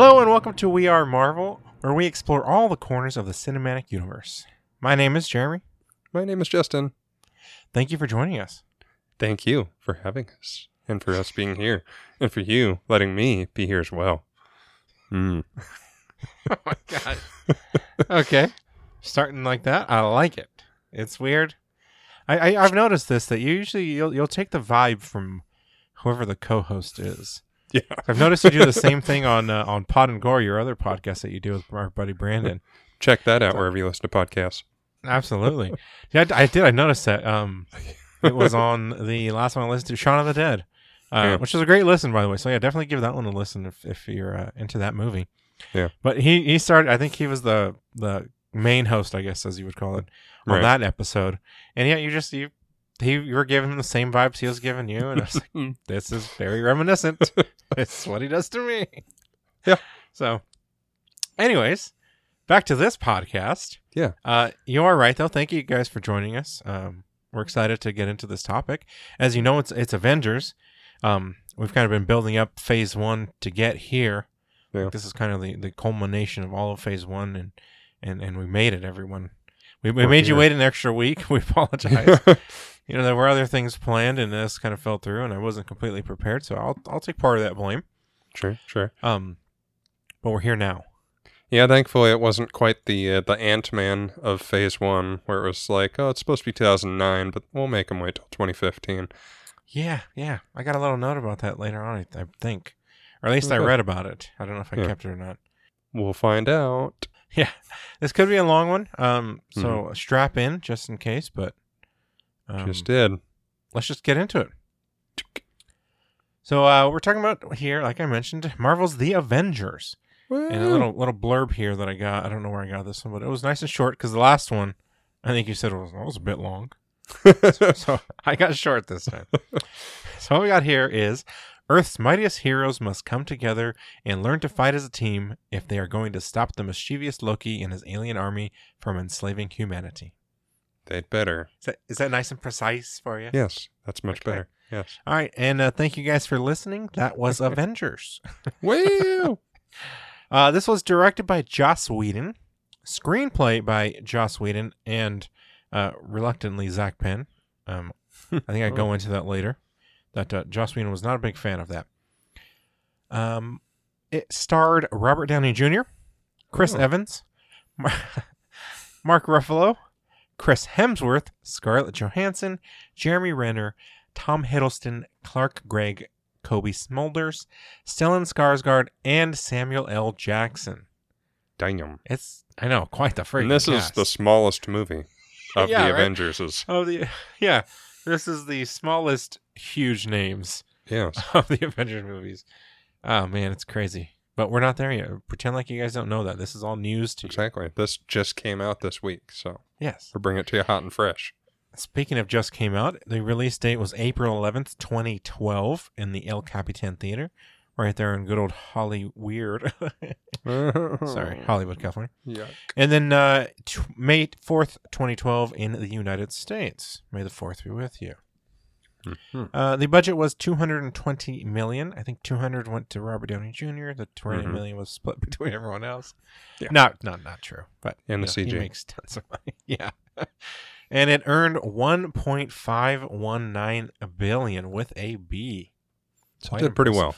Hello and welcome to We Are Marvel, where we explore all the corners of the cinematic universe. My name is Jeremy. My name is Justin. Thank you for joining us. Thank you for having us and for us being here and for you letting me be here as well. Mm. oh my god. okay. Starting like that, I like it. It's weird. I, I I've noticed this that you usually you'll you'll take the vibe from whoever the co-host is. Yeah. I've noticed you do the same thing on uh, on Pod and Gore, your other podcast that you do with our buddy Brandon. Check that out wherever you listen to podcasts. Absolutely. Yeah, I, I did. I noticed that. Um, it was on the last one I listened to, Shaun of the Dead, uh, Yeah. which is a great listen, by the way. So yeah, definitely give that one a listen if, if you're uh, into that movie. Yeah. But he he started. I think he was the the main host, I guess, as you would call it, on Right. that episode. And yeah, you just you he you were giving him the same vibes he was giving you, and I was like, this is very reminiscent. it's what he does to me. Yeah. So, anyways, back to this podcast. Yeah. Uh, you are right though. Thank you guys for joining us. Um, we're excited to get into this topic. As you know, it's it's Avengers. Um, we've kind of been building up Phase One to get here. Yeah. This is kind of the, the culmination of all of Phase One, and and and we made it. Everyone, we, we made you here. wait an extra week. We apologize. you know, there were other things planned, and this kind of fell through, and I wasn't completely prepared. So I'll I'll take part of that blame. sure, sure. Um, but we're here now. Yeah, thankfully it wasn't quite the uh, the Ant Man of Phase One, where it was like, oh, it's supposed to be 2009, but we'll make him wait till 2015. Yeah, yeah. I got a little note about that later on. I, I think, or at least I read about it. I don't know if I Yeah. kept it or not. We'll find out. Yeah, this could be a long one. Um, so strap in just in case. But um, Just did. let's just get into it. So uh, we're talking about here, like I mentioned, Marvel's The Avengers, and a little little blurb here that I got. I don't know where I got this one, but it was nice and short because the last one, I think you said it was, it was a bit long. so I got short this time. so what we got here is Earth's mightiest heroes must come together and learn to fight as a team if they are going to stop the mischievous Loki and his alien army from enslaving humanity. They'd better. Is that, is that nice and precise for you? Yes, that's much Okay. better. Yes. All right, and uh, thank you guys for listening. That was Avengers. Woo! Uh, this was directed by Joss Whedon, screenplay by Joss Whedon, and uh, reluctantly Zak Penn. Um, I think I go into that later. That uh, Joss Whedon was not a big fan of that. Um, it starred Robert Downey Jr., Chris Oh. Evans, Mar- Mark Ruffalo, Chris Hemsworth, Scarlett Johansson, Jeremy Renner, Tom Hiddleston, Clark Gregg, Cobie Smulders, Stellan Skarsgård, and Samuel L. Jackson. Damn. It's I know quite the freaking And this is the smallest movie of Yeah, the right? Avengers. Is oh the yeah this is the smallest huge names yes. of the Avengers movies. Oh man, it's crazy. But we're not there yet. Pretend like you guys don't know that. This is all news to you. Exactly. This just came out this week, so Yes. we're bringing it to you hot and fresh. Speaking of just came out, the release date was April 11th, 2012 in the El Capitan Theater, right there in good old Holly Weird. Sorry, Hollywood, California. Yeah. And then uh, t- May 4th, 2012 in the United States. May the 4th be with you. Mhm. Uh, the budget was 220 million. I think 200 went to Robert Downey Jr. The twenty Mhm. million was split between everyone else. Yeah. Not, not, not true. But And the know, CG. makes tons of money. Yeah, and it earned 1.519 billion with a B. So Quite it did pretty well.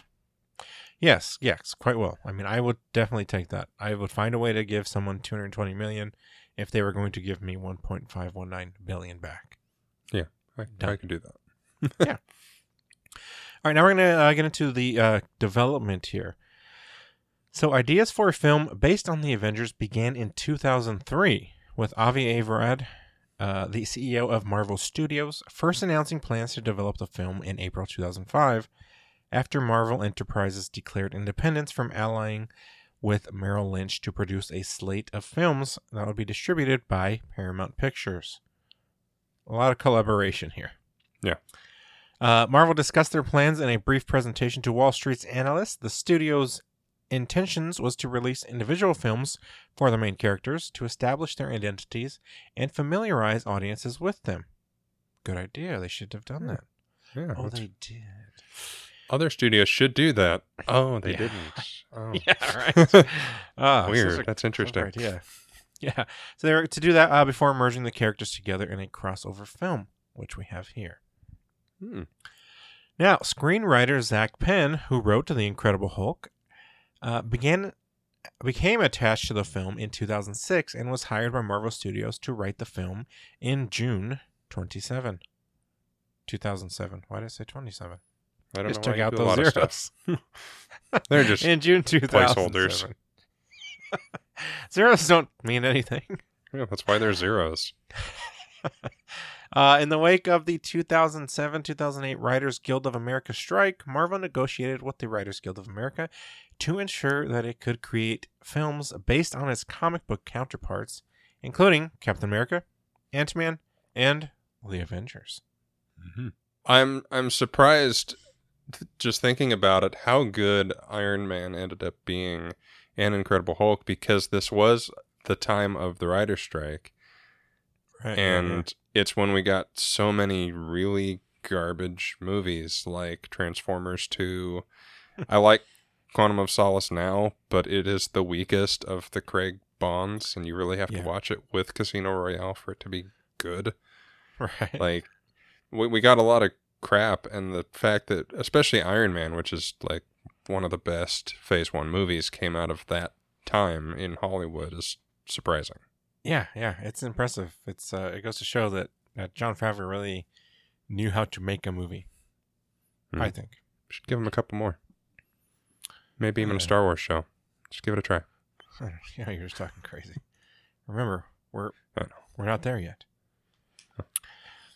Yes, yes, quite well. I mean, I would definitely take that. I would find a way to give someone 220 million if they were going to give me 1.519 billion back. I, Done. I could do that. All right, now we're going to uh, get into the uh, development here. So, ideas for a film based on the Avengers began in 2003 with Avi Arad, uh, the CEO of Marvel Studios, first announcing plans to develop the film in April 2005 after Marvel Enterprises declared independence from allying with Merrill Lynch to produce a slate of films that would be distributed by Paramount Pictures. A lot of collaboration here. Uh, Marvel discussed their plans in a brief presentation to Wall Street's analysts. The studio's intentions was to release individual films for the main characters to establish their identities and familiarize audiences with them. Good idea. They should have done that. Yeah. Oh, they did. Other studios should do that. Oh, they Yeah. didn't. Oh. yeah, right. Ah, Weird. a That's interesting. Right, yeah. Yeah. So they were to do that uh, before merging the characters together in a crossover film, which we have here. Hmm. Now, screenwriter Zak Penn, who wrote The Incredible Hulk, uh, began became attached to the film in 2006 and was hired by Marvel Studios to write the film in June 27, 2007. Why did I say 27? I don't Just know. took out those zeros. stuff. They're just in June 2007. placeholders. zeros don't mean anything. yeah, that's why they're zeros. Uh, in the wake of the 2007 2008 Writers Guild of America strike, Marvel negotiated with the Writers Guild of America to ensure that it could create films based on its comic book counterparts, including Captain America, Ant Man, and the Avengers. I'm I'm surprised just thinking about it how good Iron Man ended up being and Incredible Hulk because this was the time of the writer strike Right. and it's when we got so many really garbage movies like Transformers 2. I like Quantum of Solace now, but it is the weakest of the Craig Bonds and you really have Yeah. to watch it with Casino Royale for it to be good right. like we, we got a lot of crap and the fact that especially iron man which is like one of the best phase one movies came out of that time in hollywood is surprising Yeah, yeah, it's impressive. It's uh, it goes to show that, that Jon Favreau really knew how to make a movie. I Mhm. think. should give him a couple more maybe even a star wars show just give it a try yeah, you're just talking crazy. Remember, we're we're not there yet.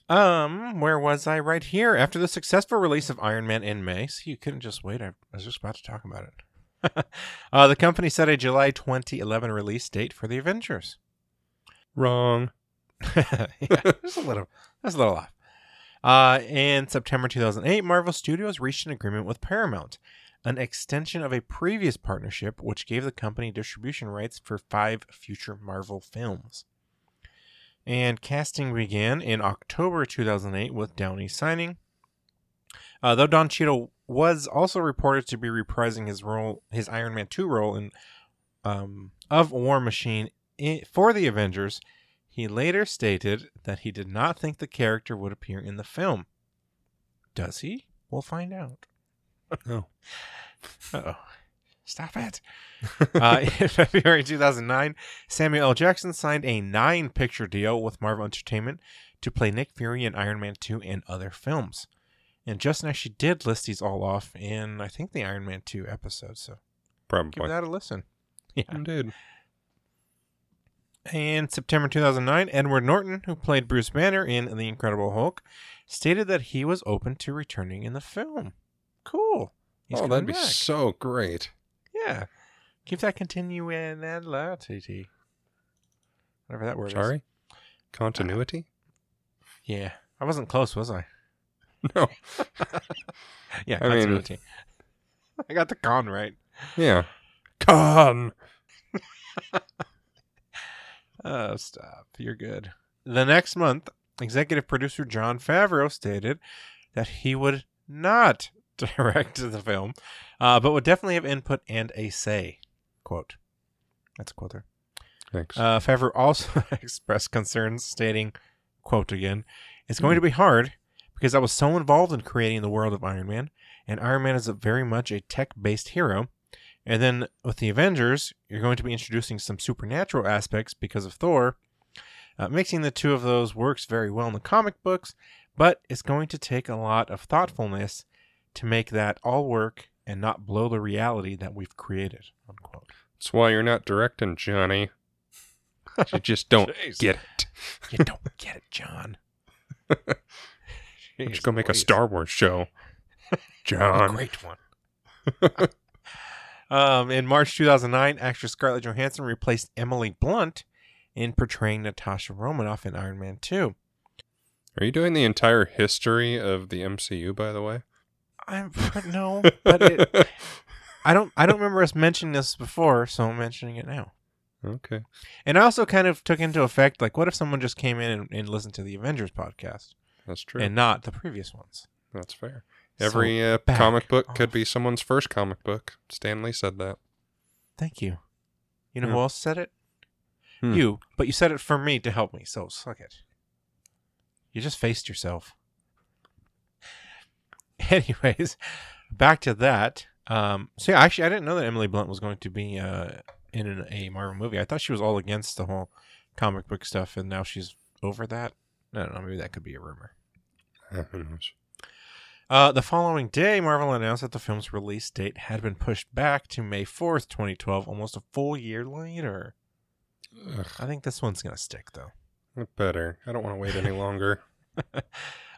Um, where was I? Right here. After the successful release of Iron Man in May, see, you couldn't just wait. I, I was just about to talk about it. uh, the company set a July 2011 release date for the Avengers. Wrong yeah, just a little. That's a little off. Uh, in September 2008, Marvel Studios reached an agreement with Paramount, an extension of a previous partnership which gave the company distribution rights for five future Marvel films. And casting began in October 2008 with Downey signing. Uh, though Don Cheadle was also reported to be reprising his role, his Iron Man 2 role in um, of War Machine for the Avengers, he later stated that he did not think the character would appear in the film. Does he? We'll find out. no Uh-oh. Stop it. uh, in February 2009, Samuel L. Jackson signed a nine picture deal with Marvel Entertainment to play Nick Fury in Iron Man 2 and other films. And Justin actually did list these all off in, I think, the Iron Man 2 episode. So probably give that a listen. Yeah. indeed In September 2009, Edward Norton, who played Bruce Banner in The Incredible Hulk, stated that he was open to returning in the film. Cool. He's oh that'd be back. so great Yeah. Keep that continuing continuity. Whatever that word is. sorry continuity uh, Yeah. I wasn't close, was I? no Yeah, I mean- continuity. I got the con right. yeah con Oh, stop. You're good. The next month, executive producer Jon Favreau stated that he would not direct the film, uh, but would definitely have input and a say. Quote. That's a quote there. thanks Uh, Favreau also expressed concerns, stating, quote again, It's going to be hard because I was so involved in creating the world of Iron Man, and Iron Man is a very much a tech based hero. And then with the Avengers, you're going to be introducing some supernatural aspects because of Thor. Uh, mixing the two of those works very well in the comic books, but it's going to take a lot of thoughtfulness to make that all work and not blow the reality that we've created. Unquote. that's why you're not directing johnny you just don't get it You don't get it, John. You go make a Star Wars show, A John? great one. Um, in March 2009, actress Scarlett Johansson replaced Emily Blunt in portraying Natasha Romanoff in Iron Man 2. Are you doing the entire history of the MCU, by the way? I'm no, but it, I don't. I don't remember us mentioning this before, so I'm mentioning it now. okay. And I also kind of took into effect, like, what if someone just came in and, and listened to the Avengers podcast That's true. and not the previous ones? That's fair. Every uh, comic book could be someone's first comic book. Stan Lee said that. Thank you. You know Yeah. who else said it? Hmm. You, but you said it for me to help me, so suck it. You just faced yourself. Anyways, back to that. Um, so yeah, actually, I didn't know that Emily Blunt was going to be uh, in an, a Marvel movie. I thought she was all against the whole comic book stuff, and now she's over that. I don't know. Maybe that could be a rumor. Who knows? Uh, the following day, Marvel announced that the film's release date had been pushed back to May 4th, 2012, almost a full year later. Ugh, I think this one's going to stick, though. better. I don't want to wait any longer.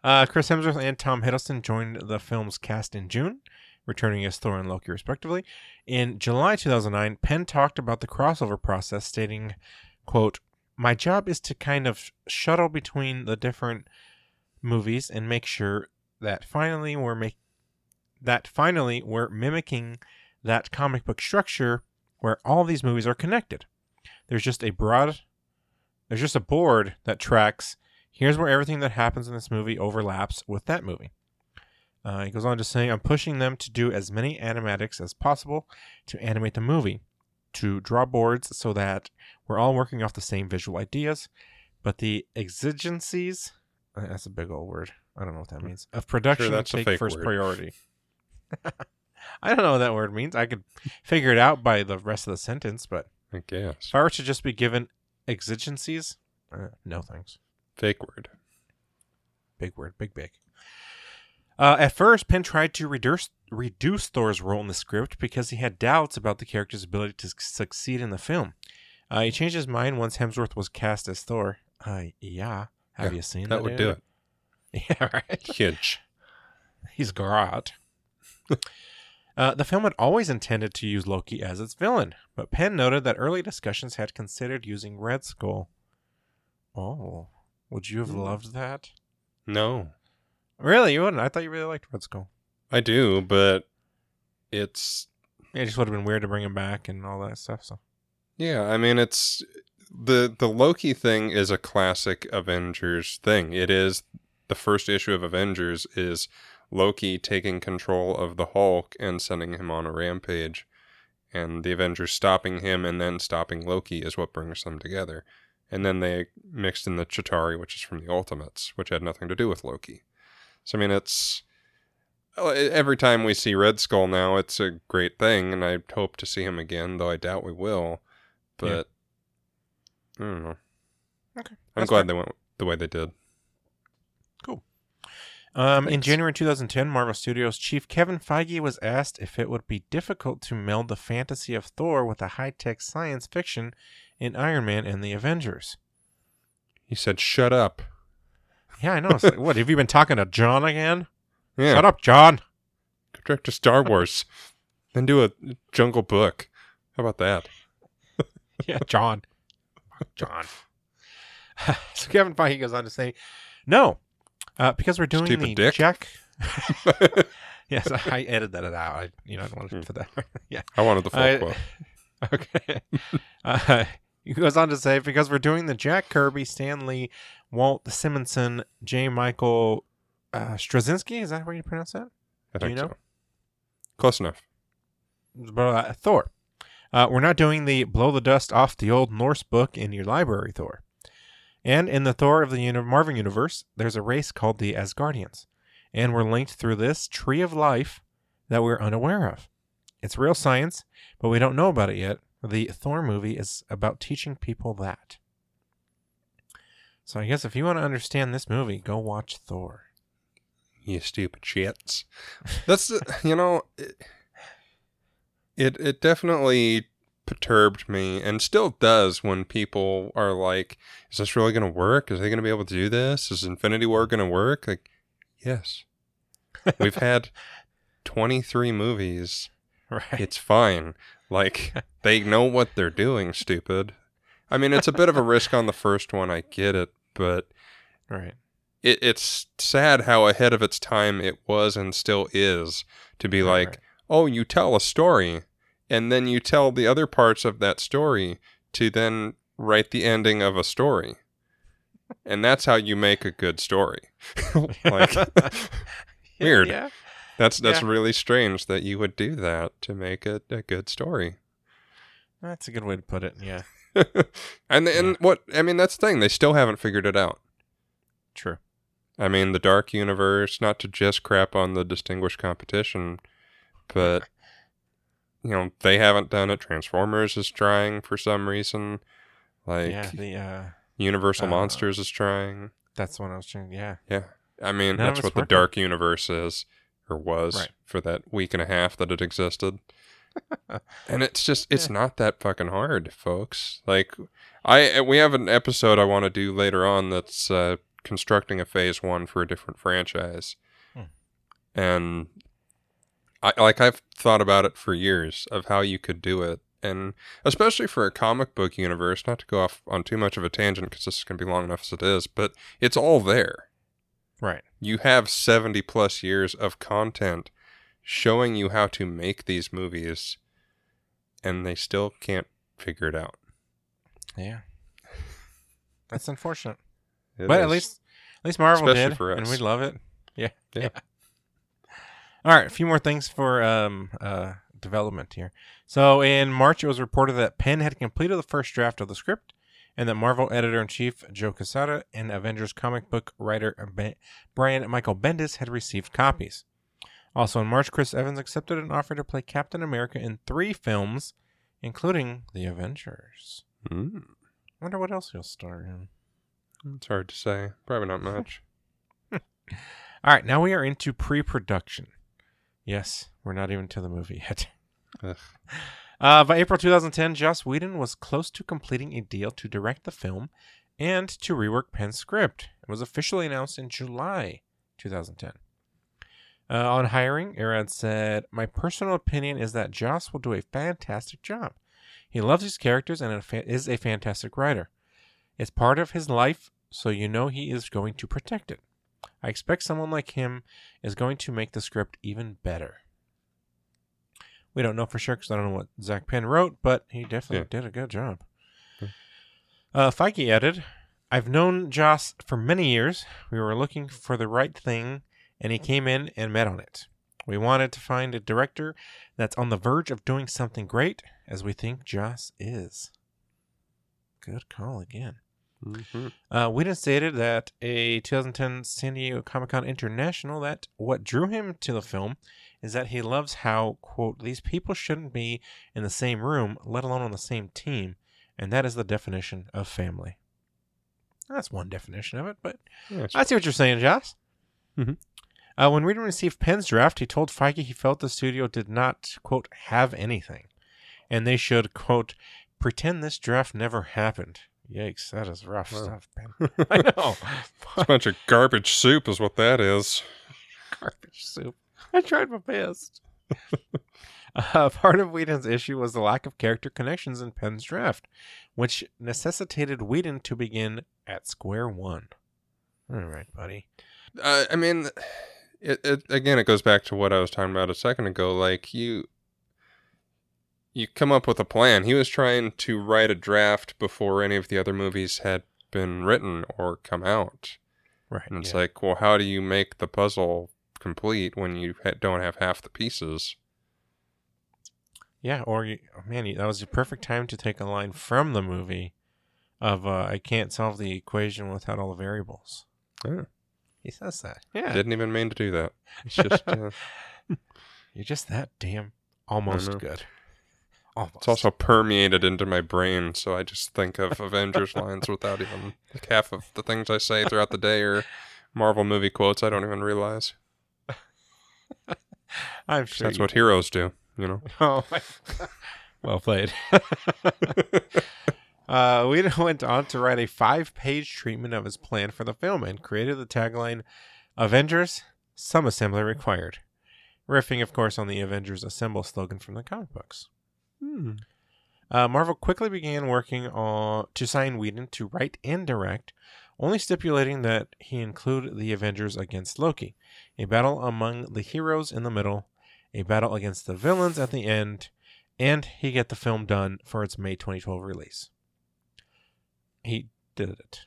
Uh, Chris Hemsworth and Tom Hiddleston joined the film's cast in June, returning as Thor and Loki, respectively. In July 2009, Penn talked about the crossover process, stating, quote, My job is to kind of shuttle between the different movies and make sure that finally we're make that finally we're mimicking that comic book structure where all these movies are connected. There's just a broad there's just a board that tracks here's where everything that happens in this movie overlaps with that movie. Uh, he goes on to say, I'm pushing them to do as many animatics as possible to animate the movie, to draw boards so that we're all working off the same visual ideas, but the exigencies that's a big old word. I don't know what that means. Of production that's a take fake first word. priority. I don't know what that word means. I could figure it out by the rest of the sentence, but I guess. if I were to just be given exigencies, uh, no thanks. Fake word. Big word, big, big. Uh, at first, Penn tried to reduce reduce Thor's role in the script because he had doubts about the character's ability to succeed in the film. Uh, he changed his mind once Hemsworth was cast as Thor. Uh, yeah, have Yeah, you seen that? That would do it. Yeah, right. Huge. He's great. uh, the film had always intended to use Loki as its villain, but Penn noted that early discussions had considered using Red Skull. Oh, would you have Hmm. loved that? No, Really, you wouldn't? I thought you really liked Red Skull. I do, but it's it just would have been weird to bring him back and all that stuff. So yeah. I mean, it's the the Loki thing is a classic Avengers thing. It is the first issue of Avengers is Loki taking control of the Hulk and sending him on a rampage, and the Avengers stopping him and then stopping Loki is what brings them together. And then they mixed in the Chitauri, which is from the Ultimates, which had nothing to do with Loki. So I mean, it's uh, every time we see Red Skull now, it's a great thing, and I hope to see him again, though I doubt we will. But I don't know. Okay, I'm glad they went the way they did. Um, in January 2010, Marvel Studios chief Kevin Feige was asked if it would be difficult to meld the fantasy of Thor with the high tech science fiction in Iron Man and the Avengers. He said, "Shut up." Yeah, I know. It's like, what have you been talking to John again? Yeah, Shut up, John. Go direct to Star Wars, then do a Jungle Book. How about that? yeah, John. John. so Kevin Feige goes on to say, no, uh, because we're doing Stupid the dick. Jack. yes, I edited that out. I, you know, I don't want to put that. yeah. I wanted the full I- quote. Okay. uh, he goes on to say, because we're doing the Jack Kirby, Stan Lee, Walt Simonson, J. Michael uh, Straczynski. Is that how you pronounce that? I do you think know? so. Close enough. Uh, Thor. Uh, we're not doing the blow the dust off the old Norse book in your library, Thor. And in the Thor of the uni- Marvel Universe, there's a race called the Asgardians. And we're linked through this tree of life that we're unaware of. It's real science, but we don't know about it yet. The Thor movie is about teaching people that. So I guess if you want to understand this movie, go watch Thor. You stupid shits. That's you know, it, it it definitely perturbed me and still does when people are like, "Is this really going to work? Is they going to be able to do this? Is Infinity War going to work?" Like, yes. We've had 23 movies. Right. It's fine. Like they know what they're doing, stupid. I mean, it's a bit of a risk on the first one, I get it, but right. it, it's sad how ahead of its time it was and still is to be Right, like, right. oh, you tell a story, and then you tell the other parts of that story to then write the ending of a story. And that's how you make a good story. like, Weird. Yeah. That's that's Yeah. really strange that you would do that to make it a good story. That's a good way to put it. Yeah, and and what I mean that's the thing they still haven't figured it out. true. I mean the dark universe, not to just crap on the distinguished competition, but you know they haven't done it. Transformers is trying for some reason. Like yeah, the uh, Universal uh, Monsters is trying. that's what I was trying. Yeah, Yeah. I mean, None that's what the dark universe is or was Right. for that week and a half that it existed. and it's just it's not that fucking hard, folks. Like I we have an episode I want to do later on that's uh constructing a phase 1 for a different franchise. Hmm. And I like I've thought about it for years of how you could do it and especially for a comic book universe, not to go off on too much of a tangent because this is going to be long enough as it is, but it's all there right. you have 70 plus years of content showing you how to make these movies and they still can't figure it out Yeah, that's unfortunate. It but at least, at least Marvel Especially did, and we love it. Yeah. Yeah. All right, a few more things for um uh development here. So in March, it was reported that Penn had completed the first draft of the script, and that Marvel editor in chief Joe Quesada and Avengers comic book writer Ben- Brian Michael Bendis had received copies. Also in March, Chris Evans accepted an offer to play Captain America in three films, including The Avengers. Mm, Wonder what else he'll star in. it's hard to say probably not much All right, now we are into pre-production. Yes, we're not even to the movie yet. Uh, by April 2010, Joss Whedon was close to completing a deal to direct the film and to rework Penn's script. It was officially announced in July 2010. Uh, on hiring, Arad said, My personal opinion is that Joss will do a fantastic job. He loves his characters and is a fantastic writer. It's part of his life, so you know he is going to protect it. I expect someone like him is going to make the script even better. We don't know for sure because I don't know what Zak Penn wrote, but he definitely did a good job. Yeah. Uh, Feige added, I've known Joss for many years. We were looking for the right thing, and he came in and met on it. We wanted to find a director that's on the verge of doing something great, as we think Joss is. Good call again. Mhm. Uh, Whedon stated that a 2010 San Diego Comic Con International that what drew him to the film is that he loves how quote these people shouldn't be in the same room, let alone on the same team, and that is the definition of family. That's one definition of it, but Yeah, I see what you're saying, Josh. Mhm. Uh, when Whedon received Penn's draft, he told Feige he felt the studio did not quote have anything, and they should quote pretend this draft never happened. Yikes, that is rough Wow. stuff, Ben. I know. It's a bunch of garbage soup is what that is Garbage soup. I tried my best. uh, part of Whedon's issue was the lack of character connections in Penn's draft, which necessitated Whedon to begin at square one. All right, buddy. uh, i mean it, it again it goes back to what i was talking about a second ago like you you come up with a plan he was trying to write a draft before any of the other movies had been written or come out Right. and it's yeah. like well how do you make the puzzle complete when you ha- don't have half the pieces Yeah, or you, oh, man, that was the perfect time to take a line from the movie of uh, "I can't solve the equation without all the variables." Yeah. He says that. Yeah, didn't even mean to do that it's just uh, you're just that damn almost good. Almost. it's also permeated into my brain so i just think of avengers lines without even like half of the things i say throughout the day are marvel movie quotes i don't even realize I'm sure That's what heroes do, you know. Oh, my- well played. uh, Whedon went on to write a five-page treatment of his plan for the film and created the tagline "Avengers: Some Assembly Required," riffing, of course, on the "Avengers Assemble" slogan from the comic books. Uh, Marvel quickly began working on to sign Whedon to write and direct, only stipulating that he include the Avengers against Loki, a battle among the heroes in the middle, a battle against the villains at the end, and he get the film done for its May 2012 release. He did it.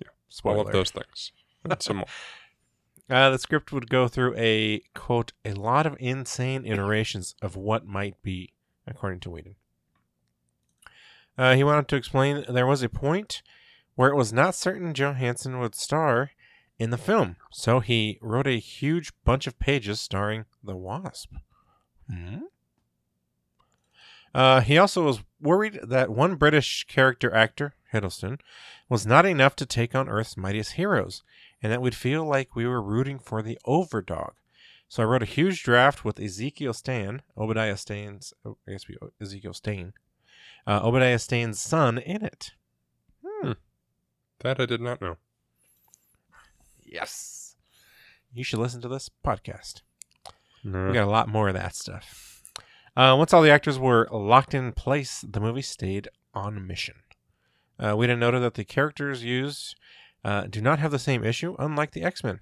Yeah, Spoiler. All of those things. And some more. Uh, the script would go through a quote a lot of insane iterations of what might be, according to Whedon. Uh, he went on to explain there was a point where it was not certain Johansson would star in the film, so he wrote a huge bunch of pages starring the Wasp. Hmm? Uh, he also was worried that one British character actor, Hiddleston, was not enough to take on Earth's mightiest heroes, and that we'd feel like we were rooting for the overdog. So I wrote a huge draft with Ezekiel Stan, Obadiah Stane's, oh, I guess we Ezekiel Stane, uh, Obadiah Stane's son in it. That I did not know. Yes. You should listen to this podcast. No. We got a lot more of that stuff. Uh, once all the actors were locked in place, the movie stayed on mission. Uh, we didn't note that the characters used uh, do not have the same issue, unlike the X Men.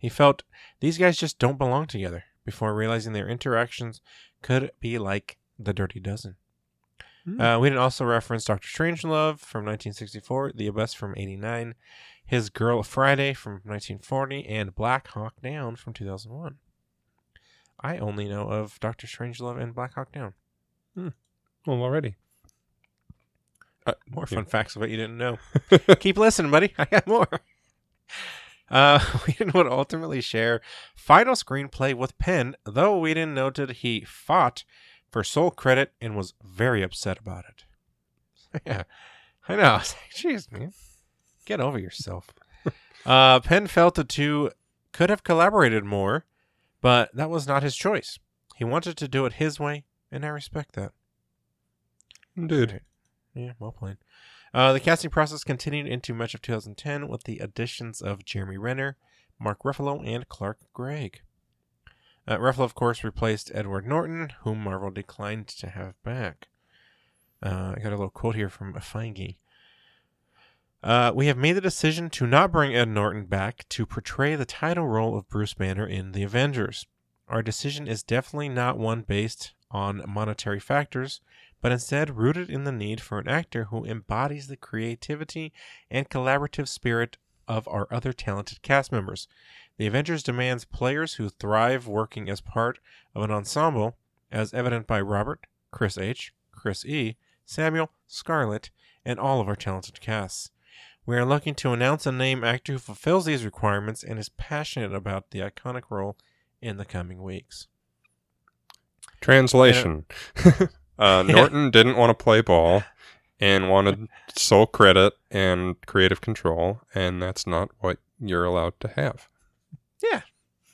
He felt these guys just don't belong together before realizing their interactions could be like the Dirty Dozen. Hmm. Uh, we didn't also reference Doctor Strangelove from 1964, The Abyss from 89, His Girl Friday from 1940, and Black Hawk Down from 2001. I only know of Doctor Strangelove and Black Hawk Down. Hmm. well, already. Uh, More yeah. fun facts of what you didn't know. Keep listening, buddy. I got more. Uh, Whedon would ultimately share final screenplay with Penn, though Whedon noted he fought for sole credit and was very upset about it. yeah, I know. I was like, Jeez, man, get over yourself. uh, Penn felt the two could have collaborated more, but that was not his choice. He wanted to do it his way, and I respect that. Indeed. Yeah, well played. Uh, the casting process continued into much of 2010 with the additions of Jeremy Renner, Mark Ruffalo, and Clark Gregg. Uh, Ruffalo, of course, replaced Edward Norton, whom Marvel declined to have back. Uh, I got a little quote here from Feige. Uh, we have made the decision to not bring Ed Norton back to portray the title role of Bruce Banner in The Avengers. Our decision is definitely not one based on monetary factors, but instead rooted in the need for an actor who embodies the creativity and collaborative spirit of our other talented cast members. The Avengers demands players who thrive working as part of an ensemble, as evident by Robert, Chris H., Chris E., Samuel, Scarlett, and all of our talented casts. We are looking to announce a name actor who fulfills these requirements and is passionate about the iconic role in the coming weeks. Translation. Uh, uh, Norton didn't want to play ball and wanted sole credit and creative control, and that's not what you're allowed to have. Yeah,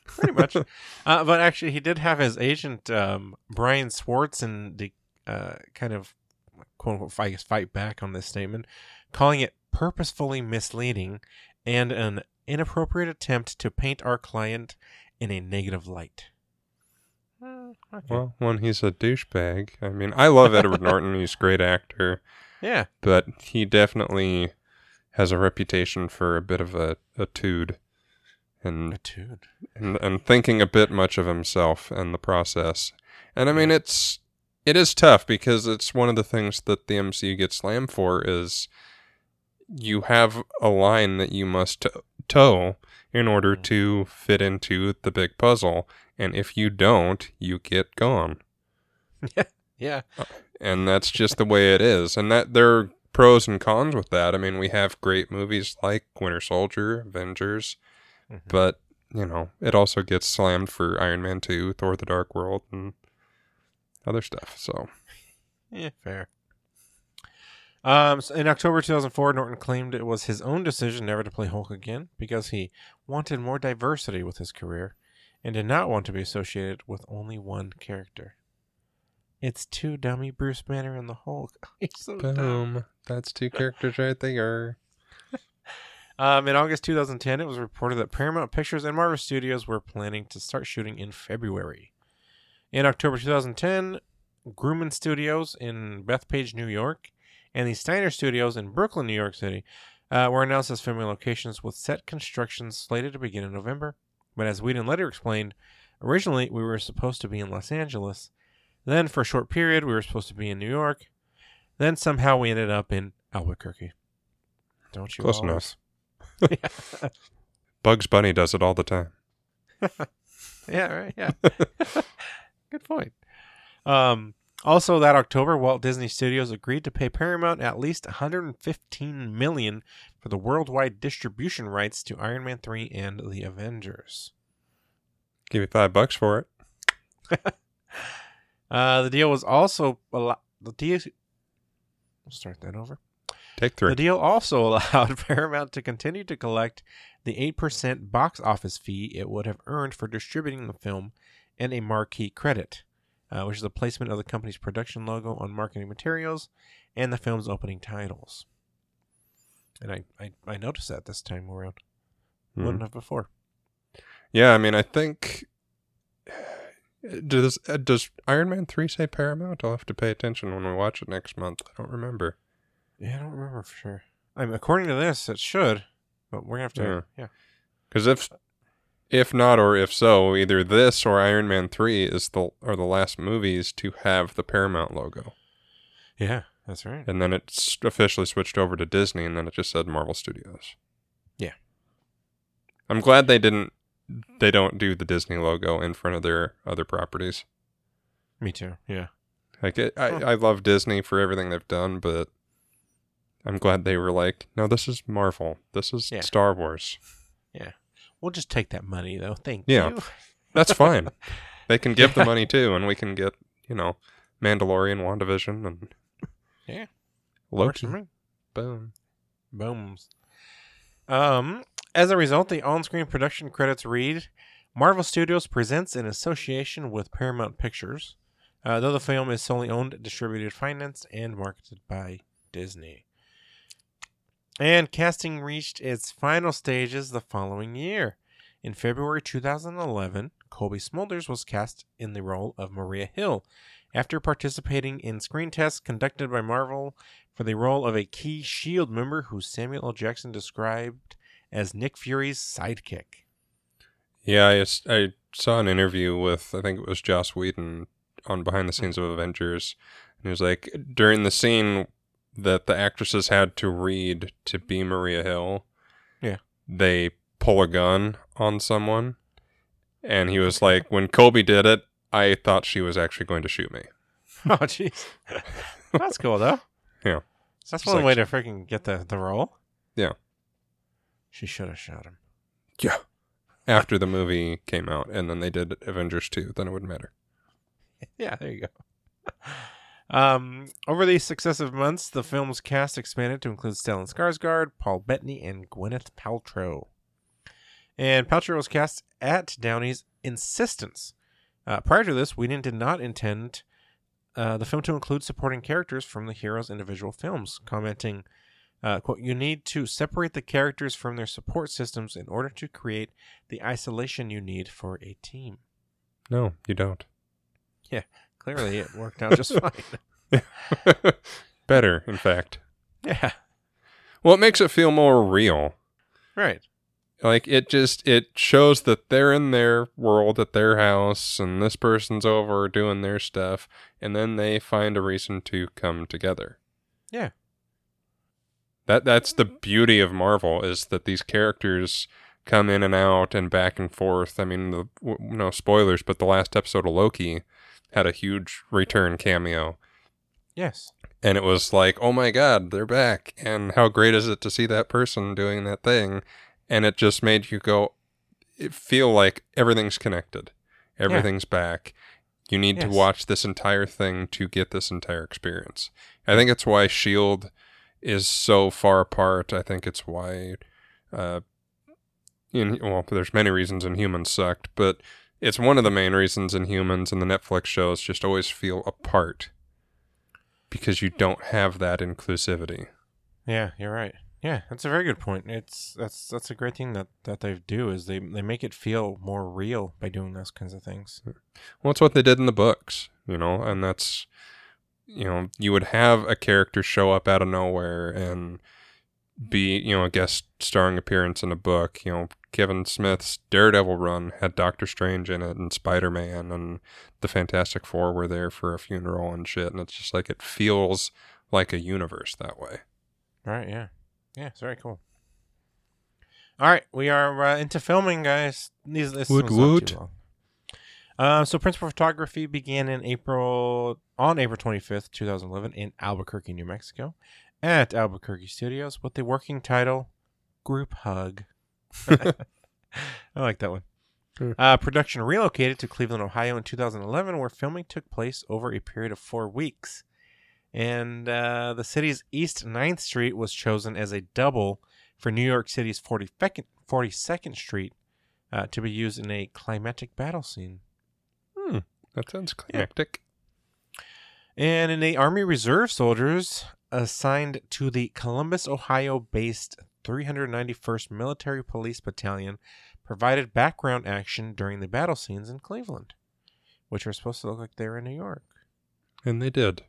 pretty much. uh, but actually, he did have his agent um, Brian Swartz and the uh, kind of quote unquote fight back on this statement, calling it purposefully misleading and an inappropriate attempt to paint our client in a negative light. Okay. Well, when he's a douchebag, I mean, I love Edward Norton. He's a great actor, yeah, but he definitely has a reputation for a bit of a, a tood and, dude. and and thinking a bit much of himself in the process. And I mean, it's it is tough because it's one of the things that the MCU gets slammed for is you have a line that you must to- toe in order Mhm. to fit into the big puzzle, and if you don't, you get gone. Yeah, and that's just the way it is. And that there are pros and cons with that. I mean, we have great movies like Winter Soldier, Avengers, Mhm. but you know, it also gets slammed for Iron Man 2, Thor the Dark World and other stuff. So, Yeah, fair. Um, so in October 2004, Norton claimed it was his own decision never to play Hulk again because he wanted more diversity with his career and did not want to be associated with only one character. It's two dummy Bruce Banner and the Hulk. So dumb. boom. That's two characters right there. Um, in August 2010, it was reported that Paramount Pictures and Marvel Studios were planning to start shooting in February. In October 2010, Grumman Studios in Bethpage, New York, and the Steiner Studios in Brooklyn, New York City, uh, were announced as filming locations with set construction slated to begin in November. But as Whedon later explained, originally we were supposed to be in Los Angeles. Then, for a short period, we were supposed to be in New York. Then, somehow, we ended up in Albuquerque. Don't you Close always? enough. Bugs Bunny does it all the time. Yeah, right. Yeah. Good point. Um, also, that October, Walt Disney Studios agreed to pay Paramount at least 115 million for the worldwide distribution rights to Iron Man 3 and the Avengers. Give you five bucks for it. Uh, the deal was also the deal. We'll start that over. Take three. The deal also allowed Paramount to continue to collect the 8% box office fee it would have earned for distributing the film and a marquee credit, uh, which is the placement of the company's production logo on marketing materials and the film's opening titles. And I, I, I noticed that this time around. Mhm. Wouldn't have before. Yeah, I mean, I think does uh, does Iron Man three say Paramount? I'll have to pay attention when we watch it next month. I don't remember. Yeah, I don't remember for sure. I mean, according to this, it should, but we're gonna have to. Yeah. yeah. Because if if not, or if so, either this or Iron Man three is the are the last movies to have the Paramount logo, Yeah, that's right. and then it's officially switched over to Disney, and then it just said Marvel Studios. Yeah. I'm glad they didn't. They don't do the Disney logo in front of their other properties. Me too. Yeah. Like it, I, I love Disney for everything they've done, but I'm glad they were like, no, this is Marvel. This is Yeah. Star Wars. We'll just take that money though. Thank Yeah. you. That's fine. they can give the money too, and we can get you know Mandalorian, WandaVision, and Yeah. Loki. Boom. Booms. Um, as a result, the on-screen production credits read: Marvel Studios presents in association with Paramount Pictures, uh, though the film is solely owned, distributed, financed, and marketed by Disney. And casting reached its final stages the following year. In February 2011, Colby Smulders was cast in the role of Maria Hill after participating in screen tests conducted by Marvel for the role of a key SHIELD member who Samuel L. Jackson described as Nick Fury's sidekick. Yeah, I saw an interview with I think it was Joss Whedon on behind the scenes of Avengers, and he was like during the scene that the actresses had to read to be Maria Hill. Yeah. they pull a gun on someone, and he was like, when Cobie did it, I thought she was actually going to shoot me. Oh, jeez. That's cool, though. Yeah. That's It's one like- way to freaking get the, the role. Yeah. She should have shot him. Yeah, after the movie came out, and then they did Avengers two, then it wouldn't matter. Yeah, there you go. Um, over these successive months, the film's cast expanded to include Stellan Skarsgård, Paul Bettany, and Gwyneth Paltrow. And Paltrow was cast at Downey's insistence. Uh, prior to this, Whedon did not intend uh, the film to include supporting characters from the heroes' individual films, commenting, uh, quote, You need to separate the characters from their support systems in order to create the isolation you need for a team. No, you don't. Clearly, it worked out just fine. Better, in fact. Yeah, Well, it makes it feel more real. right. Like it just it shows that they're in their world at their house and this person's over doing their stuff and then they find a reason to come together. Yeah. That that's the beauty of Marvel is that these characters come in and out and back and forth. I mean, the w- no spoilers, but the last episode of Loki had a huge return cameo Yes. and it was like, "Oh my god, they're back." And how great is it to see that person doing that thing? And it just made you go it feel like everything's connected. Everything's back. You need to watch this entire thing to get this entire experience. I think it's why Shield is so far apart. I think it's why uh in well, there's many reasons Inhumans sucked, but it's one of the main reasons Inhumans and the Netflix shows just always feel apart because you don't have that inclusivity. Yeah, you're right. Yeah, that's a very good point. It's that's that's a great thing that that they do is they they make it feel more real by doing those kinds of things. Well, it's what they did in the books, you know, and that's, you know, you would have a character show up out of nowhere and be, you know, a guest starring appearance in a book. You know, Kevin Smith's Daredevil run had Doctor Strange in it and Spider Man and the Fantastic Four were there for a funeral and shit. And it's just like it feels like a universe that way. Right? Yeah. Yeah, it's very cool. All right, we are uh, into filming, guys. These this Woot not woot. too long. Uh, so principal photography began in April on April 25th, 2011 in Albuquerque, New Mexico at Albuquerque Studios with the working title Group Hug. I like that one. Uh, production relocated to Cleveland, Ohio in 2011 where filming took place over a period of 4 weeks. And uh, the city's East 9th Street was chosen as a double for New York City's 42nd, 42nd Street uh, to be used in a climatic battle scene. Hmm. That sounds climactic. And in the Army Reserve soldiers assigned to the Columbus, Ohio based 391st Military Police Battalion provided background action during the battle scenes in Cleveland, which were supposed to look like they were in New York. And they did.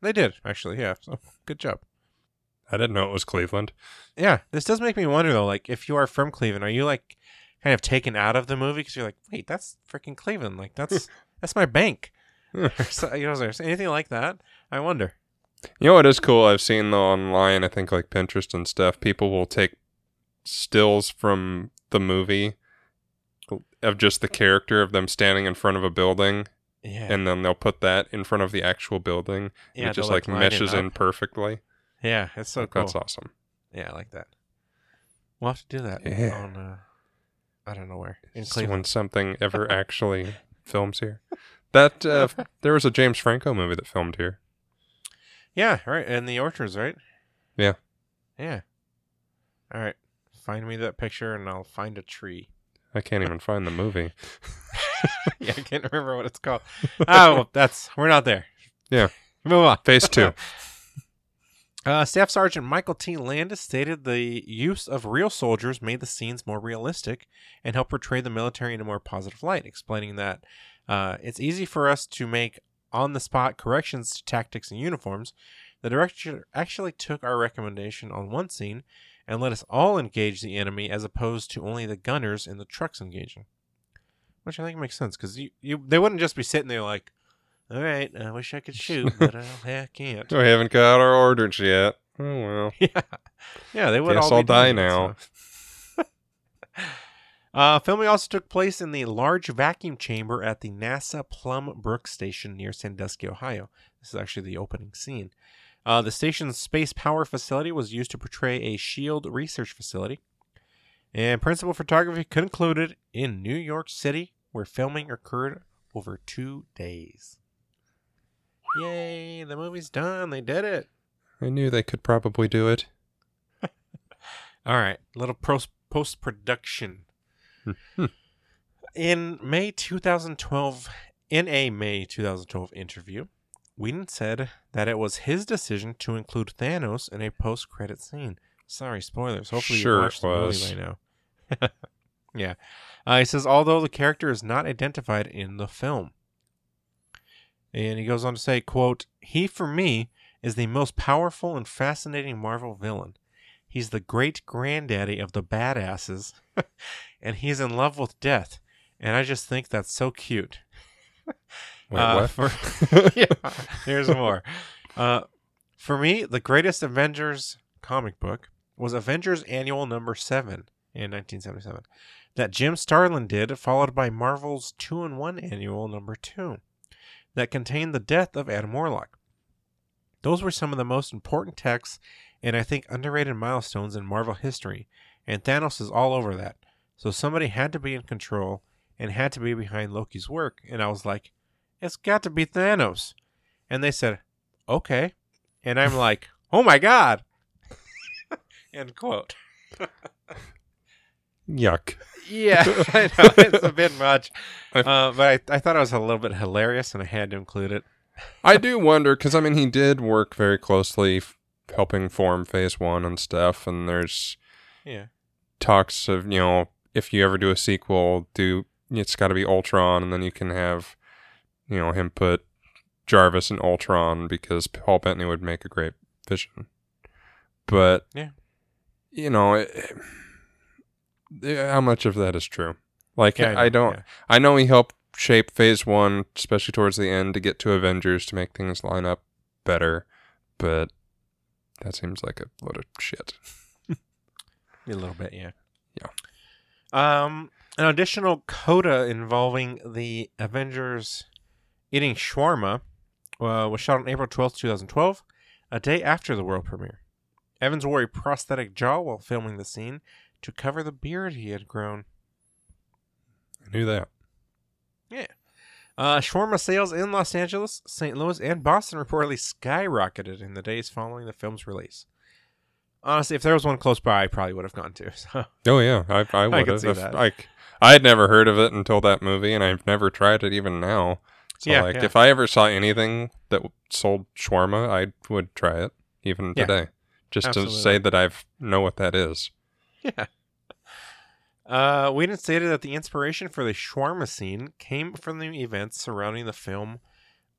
They did, actually, yeah. So good job. I didn't know it was Cleveland. Yeah, this does make me wonder though. Like, if you are from Cleveland, are you like kind of taken out of the movie because you're like, wait, that's freaking Cleveland. Like, that's that's my bank. Hmm. So- you know, is there anything like that? I wonder. You know what is cool? I've seen though online, I think like Pinterest and stuff, people will take stills from the movie of just the character of them standing in front of a building Yeah, and then they'll put that in front of the actual building. yeah, it just they'll, like, meshes in perfectly. Yeah, it's so cool. That's awesome. Yeah, I like that. We'll have to do that Yeah. on. Uh, I don't know where in Cleveland. when something ever actually films here. That uh, there was a James Franco movie that filmed here. Yeah, right. And the orchards, right? Yeah. Yeah. All right. Find me that picture, and I'll find a tree. I can't even find the movie. yeah, I can't remember what it's called. Oh, well, that's we're not there. Yeah. Move on. Phase two. Uh, Staff Sergeant Michael T. Landis stated the use of real soldiers made the scenes more realistic and helped portray the military in a more positive light, explaining that uh, it's easy for us to make on the spot corrections to tactics and uniforms. The director actually took our recommendation on one scene and let us all engage the enemy as opposed to only the gunners in the trucks engaging. Which I think makes sense because you, you they wouldn't just be sitting there like, all right, I wish I could shoot, but uh, I can't. We haven't got our orders yet. Oh well. Yeah, yeah, they would Guess all I'll be die now. so. Uh, filming also took place in the large vacuum chamber at the NASA Plum Brook Station near Sandusky, Ohio. This is actually the opening scene. Uh, the station's space power facility was used to portray a SHIELD research facility. And principal photography concluded in New York City, where filming occurred over two days. Yay, the movie's done. They did it. I knew they could probably do it. All right, little post production. In May 2012, in a May 2012 interview, Whedon said that it was his decision to include Thanos in a post credit scene. Sorry, spoilers. Hopefully Sure you watched the movie by now. yeah. Uh, he says, although the character is not identified in the film. And he goes on to say, quote, He, for me, is the most powerful and fascinating Marvel villain. He's the great granddaddy of the badasses, and he's in love with death. And I just think that's so cute. Wait, Uh, what? for- yeah, here's more. Uh, for me, the greatest Avengers comic book was Avengers Annual Number Seven in 1977, that Jim Starlin did, followed by Marvel's Two in One Annual Number Two, that contained the death of Adam Warlock. Those were some of the most important texts and I think underrated milestones in Marvel history, and Thanos is all over that. So somebody had to be in control and had to be behind Loki's work, and I was like, it's got to be Thanos. And they said, okay. And I'm like, oh my God. End quote. Yuck. Yeah, I know. It's a bit much. Uh, but I, I thought it was a little bit hilarious, and I had to include it. I do wonder because I mean he did work very closely f- helping form Phase One and stuff, and there's Yeah. talks of you know if you ever do a sequel, do it's got to be Ultron, and then you can have you know him put Jarvis and Ultron because Paul Bettany would make a great Vision. But Yeah. you know it, it- how much of that is true? Like Yeah, I, know, don't. yeah. I know he helped shape Phase One, especially towards the end, to get to Avengers to make things line up better, but that seems like a load of shit. A little bit, yeah. Yeah. Um, an additional coda involving the Avengers eating shawarma uh, was shot on April twelfth, 2012, a day after the world premiere. Evans wore a prosthetic jaw while filming the scene to cover the beard he had grown. I knew that. Yeah. Uh, shawarma sales in Los Angeles, St. Louis, and Boston reportedly skyrocketed in the days following the film's release. Honestly, if there was one close by, I probably would have gone to. So Oh yeah, I I would could have. Like I had never heard of it until that movie, and I've never tried it even now. So Yeah, like, yeah. if I ever saw anything that sold shawarma, I would try it even Yeah. today, just Absolutely. to say that I've know what that is. Yeah. Uh, Whedon stated that the inspiration for the shawarma scene came from the events surrounding the film,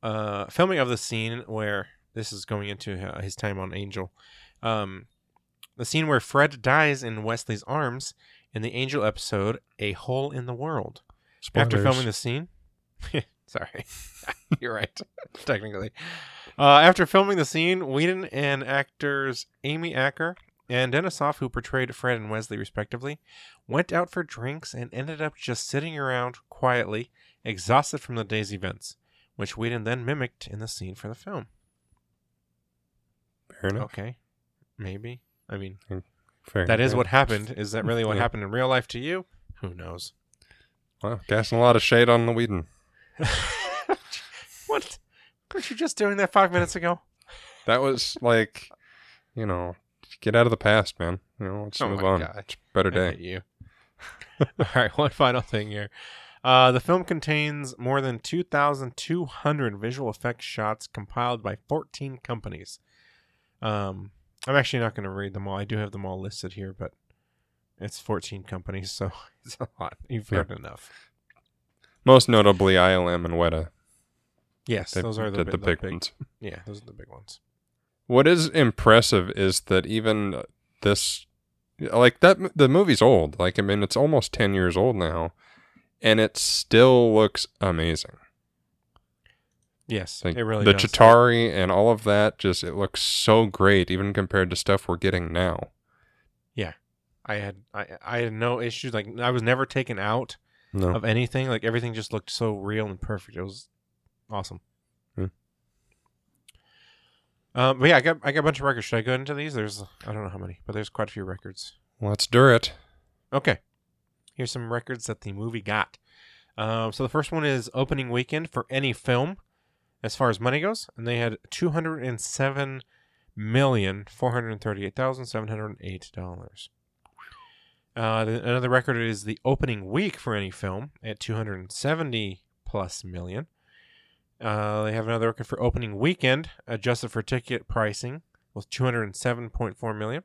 uh, filming of the scene where this is going into uh, his time on Angel. Um, the scene where Fred dies in Wesley's arms in the Angel episode "A Hole in the World." After filming the scene, sorry, you're right. Technically, uh, after filming the scene, Whedon and actors Amy Acker and Denisoff, who portrayed Fred and Wesley respectively, went out for drinks and ended up just sitting around quietly, exhausted from the day's events, which Whedon then mimicked in the scene for the film. Fair enough. Okay, maybe. I mean, Fair that is what happened. Is that really what Yeah. happened in real life to you? Who knows? Well, casting a lot of shade on the Whedon. what? Weren't you just doing that five minutes ago? That was like, you know, get out of the past, man. You know, let's Oh move on. God. It's better day. you. All right, one final thing here. Uh, the film contains more than 2,200 visual effects shots compiled by 14 companies. Um, I'm actually not going to read them all. I do have them all listed here, but it's 14 companies, so it's a lot. You've Yeah. heard enough. Most notably, ILM and Weta. Yes, They those are the, bi- the big ones. Yeah, those are the big ones. What is impressive is that even this, like that, the movie's old. Like I mean, it's almost ten years old now, and it still looks amazing. Yes, Like, it really the does. Chitauri and all of that, just it looks so great, even compared to stuff we're getting now. Yeah, I had I, I had no issues. Like I was never taken out No, of anything. Like everything just looked so real and perfect. It was awesome. Hmm. Um, but yeah, I got I got a bunch of records. Should I go into these? There's I don't know how many, but there's quite a few records. let's do it. Okay, here's some records that the movie got. Um, so the first one is opening weekend for any film, as far as money goes, and they had two hundred and seven million four hundred thirty-eight thousand seven hundred eight dollars. Uh, the, another record is the opening week for any film at 270 plus million. Uh, they have another record for opening weekend, adjusted for ticket pricing, with 207.4 million.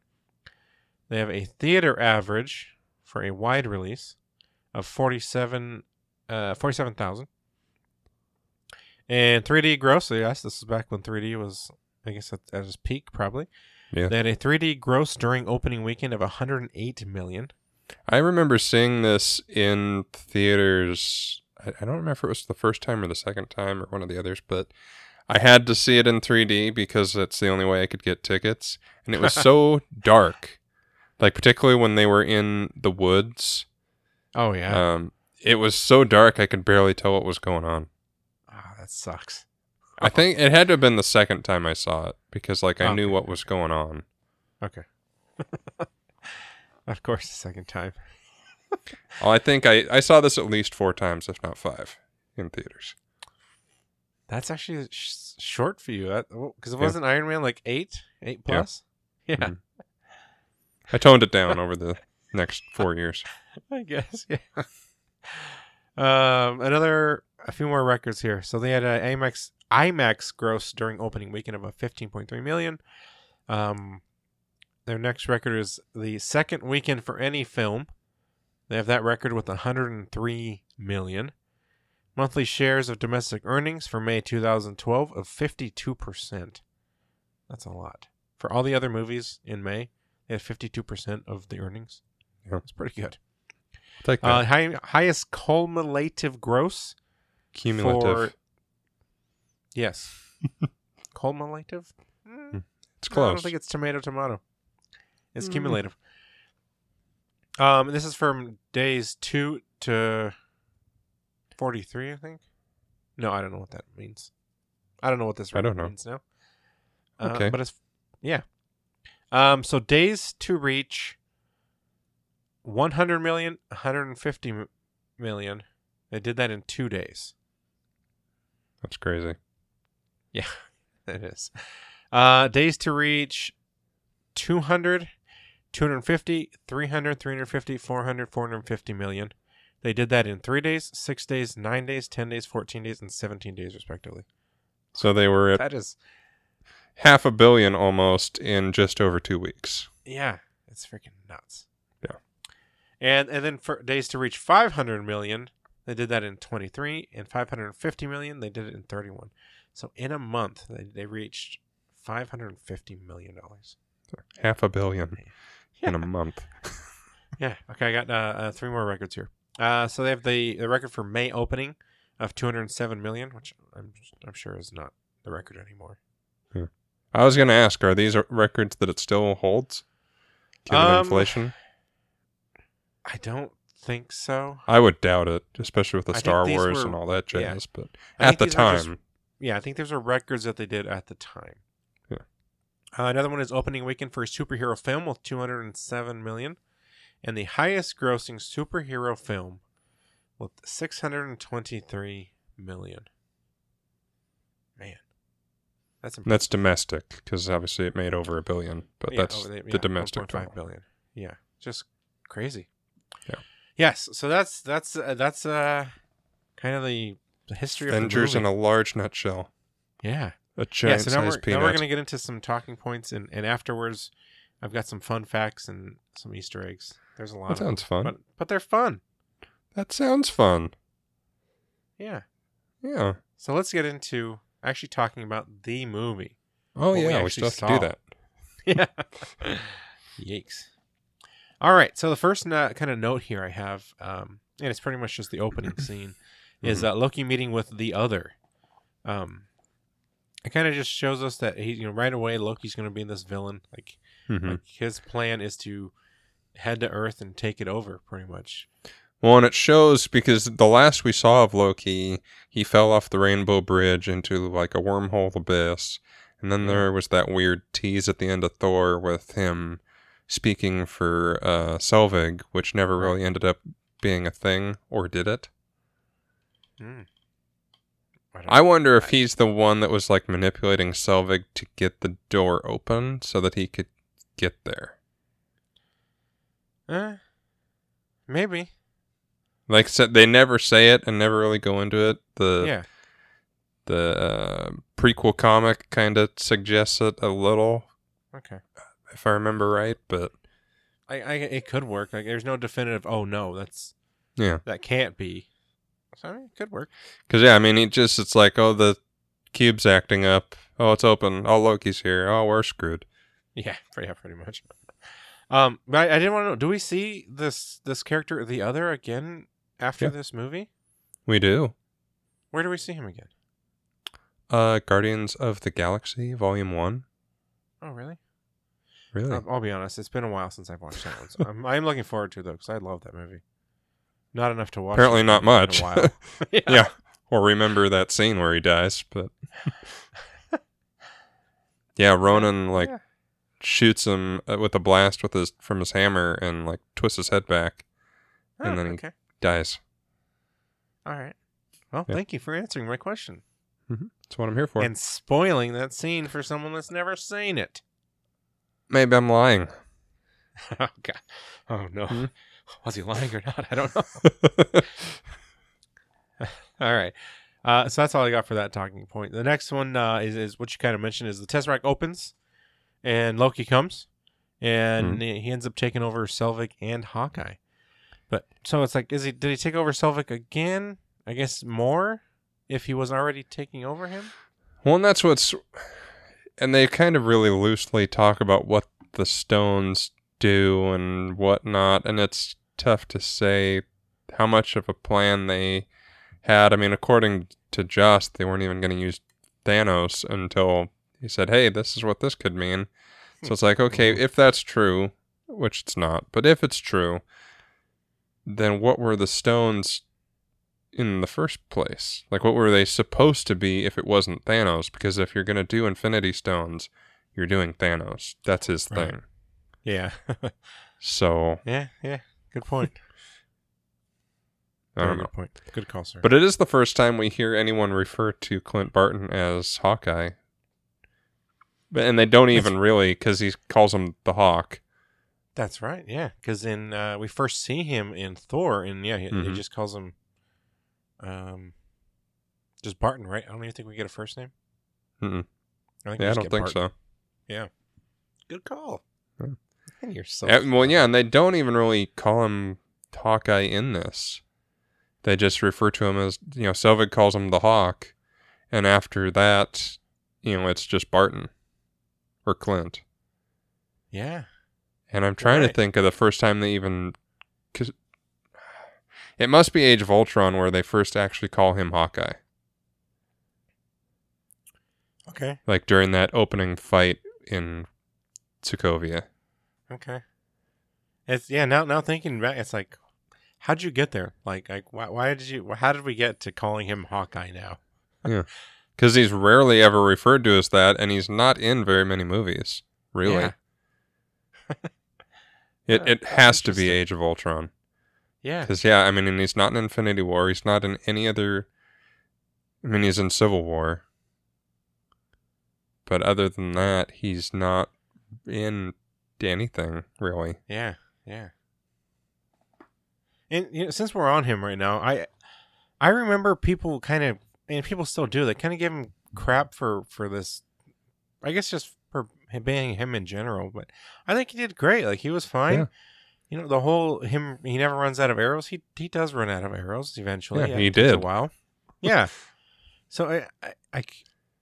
They have a theater average for a wide release of 47, uh, 47,000. And 3D gross, yes, this is back when 3D was, I guess, at, at its peak, probably. Yeah. They had a 3D gross during opening weekend of 108 million. I remember seeing this in theaters. I, I don't remember if it was the first time or the second time or one of the others, but I had to see it in 3D because that's the only way I could get tickets. And it was so dark. Like, particularly when they were in the woods. Oh yeah. Um, it was so dark I could barely tell what was going on. That sucks. I think it had to have been the second time I saw it because, like, I knew Okay. what was going on. Okay. of course, the second time. Well, I think I, I saw this at least four times, if not five, in theaters. That's actually sh- short for you, because it wasn't Iron Man like eight, eight Yeah. plus. Yeah, Mhm. I toned it down over the next four years. I guess. Yeah. um, another, a few more records here. So they had a IMAX IMAX gross during opening weekend of a 15.3 million. Um, their next record is the second weekend for any film. They have that record with 103 million. Monthly shares of domestic earnings for May 2012 of 52%. That's a lot. For all the other movies in May, they had 52% of the earnings. Yeah. That's pretty good. Take that. Uh, high, highest cumulative gross Cumulative. for yes, cumulative. Mm, it's close. I close. don't think it's tomato tomato. It's Mm. cumulative. Um, this is from days two to forty-three, I think. No, I don't know what that means. I don't know what this I don't know. means now. Uh, Okay. but it's yeah. Um, so days to reach 100 million, 150 m- million. They did that in two days. That's crazy. Yeah, it is. Uh, days to reach 200, 250, 300, 350, 400, 450 million. They did that in three days, six days, nine days, 10 days, 14 days, and 17 days, respectively. So they were at That is, half a billion almost in just over two weeks. yeah, it's freaking nuts. Yeah. And and then for days to reach 500 million, they did that in 23, and 550 million, they did it in 31. So in a month, they, they reached 550 million dollars. Half a billion Yeah. in a month. Yeah. Okay, I got uh, uh, three more records here. Uh, so they have the, the record for May opening of 207 million, which I'm I'm sure is not the record anymore. I was going to ask, are these records that it still holds? Given Um, inflation? I don't think so. I would doubt it, especially with the I Star Wars were- and all that yeah. But I at the are just- time, Yeah, I think those are records that they did at the time. Yeah. Uh, another one is opening weekend for a superhero film with 207 million, and the highest grossing superhero film with 623 million. Man, that's impressive. that's domestic because obviously it made over a billion. But Yeah, that's the, the yeah, domestic 1.5 total. billion. Yeah, just crazy. Yeah. Yes, so that's that's uh, that's uh kind of the, the history of Avengers of in a large nutshell. yeah. A Yeah, giant so now we're, sized now we're going to get into some talking points, and, and afterwards, I've got some fun facts and some Easter eggs. There's a lot That of them, sounds fun. but but they're fun. that sounds fun. Yeah. Yeah. So let's get into actually talking about the movie. Oh we yeah, we, actually still have to do that. Yeah. Yikes. All right. So the first uh, kind of note here I have, um, and it's pretty much just the opening scene, is uh, Loki meeting with the other. Um, it kind of just shows us that he, you know, right away Loki's going to be this villain. Like, Mhm. like his plan is to head to Earth and take it over, pretty much. Well, and it shows because the last we saw of Loki, he fell off the Rainbow Bridge into like a wormhole abyss. And then there was that weird tease at the end of Thor with him speaking for uh, Selvig, which never really ended up being a thing, or did it? Hmm. I I wonder if he's the one that was like manipulating Selvig to get the door open so that he could get there. Eh, maybe. Like said, they never say it and never really go into it. The yeah. the uh, prequel comic kind of suggests it a little, Okay. If I remember right. But I, I, it could work. Like, there's no definitive. Oh no, that's yeah, that can't be. So I mean, it could work. because yeah, I mean, it just it's like oh the cube's acting up. Oh, it's open. Oh, Loki's here. Oh, we're screwed. Yeah, pretty, yeah, pretty much. Um, but I, I didn't want to know. Do we see this this character, the other, again after Yeah. this movie? We do. Where do we see him again? Uh, Guardians of the Galaxy Volume One. Oh, really? Really? I'll, I'll be honest. It's been a while since I've watched that one. So I'm, I'm looking forward to it though, because I love that movie. Not enough to watch. Apparently not much. while. yeah. yeah. Or remember that scene where he dies, but yeah, Ronan like Yeah. shoots him uh, with a blast with his from his hammer and like twists his head back, Oh, and then he- dies. All right. Well, Yeah. thank you for answering my question That's what I'm here for. and spoiling that scene for someone that's never seen it. Maybe I'm lying. oh God. Oh no. Hmm? Was he lying or not? I don't know. All right. Uh, so that's all I got for that talking point. The next one uh, is, is what you kind of mentioned is the Tesseract opens and Loki comes and Hmm. he ends up taking over Selvig and Hawkeye. But so it's like, is he did he take over Selvig again? I guess more if he was already taking over him. well, and that's what's, and they kind of really loosely talk about what the stones do and whatnot, and it's tough to say how much of a plan they had. I mean, according to Joss, they weren't even going to use Thanos until he said, "Hey, this is what this could mean." So it's like, okay, hmm. if that's true, which it's not. But if it's true, then what were the stones in the first place? Like, what were they supposed to be if it wasn't Thanos? Because if you're going to do Infinity Stones, you're doing Thanos. That's his Right. thing. Yeah. So, yeah. Yeah. Good point. I Very don't know. good point. Good call, sir. But it is the first time we hear anyone refer to Clint Barton as Hawkeye. But, and they don't That's- even really, because he calls him the Hawk. That's right. Yeah, because in uh, we first see him in Thor, and yeah, he, he Mhm. just calls him, um, just Barton, right? I don't even think we get a first name. Mm-mm. I think Yeah, I don't think Barton. so. Yeah. Good call. Yeah. You're so Yeah, well, yeah, and they don't even really call him Hawkeye in this. They just refer to him as, you know, Selvig calls him the Hawk, and after that, you know, it's just Barton or Clint. yeah. And I'm trying Right. to think of the first time they even, it must be Age of Ultron where they first actually call him Hawkeye, Okay. like during that opening fight in Sokovia. Okay. It's yeah. Now now thinking back, it's like, how'd you get there? Like like why why did you? How did we get to calling him Hawkeye now? yeah, Because he's rarely ever referred to as that, and he's not in very many movies, really. Yeah. It it has to be. Age of Ultron. Yeah. Because yeah, I mean, and he's not in Infinity War. He's not in any other. I mean, he's in Civil War. But other than that, he's not in anything really. Yeah, yeah. And you know, since we're on him right now, I I remember people kind of and people still do. They kind of give him crap for for this. I guess just for being him in general, but I think he did great. Like he was fine. Yeah. You know, the whole him he never runs out of arrows. He he does run out of arrows eventually. Yeah, he takes a did. while. Yeah. so I, I I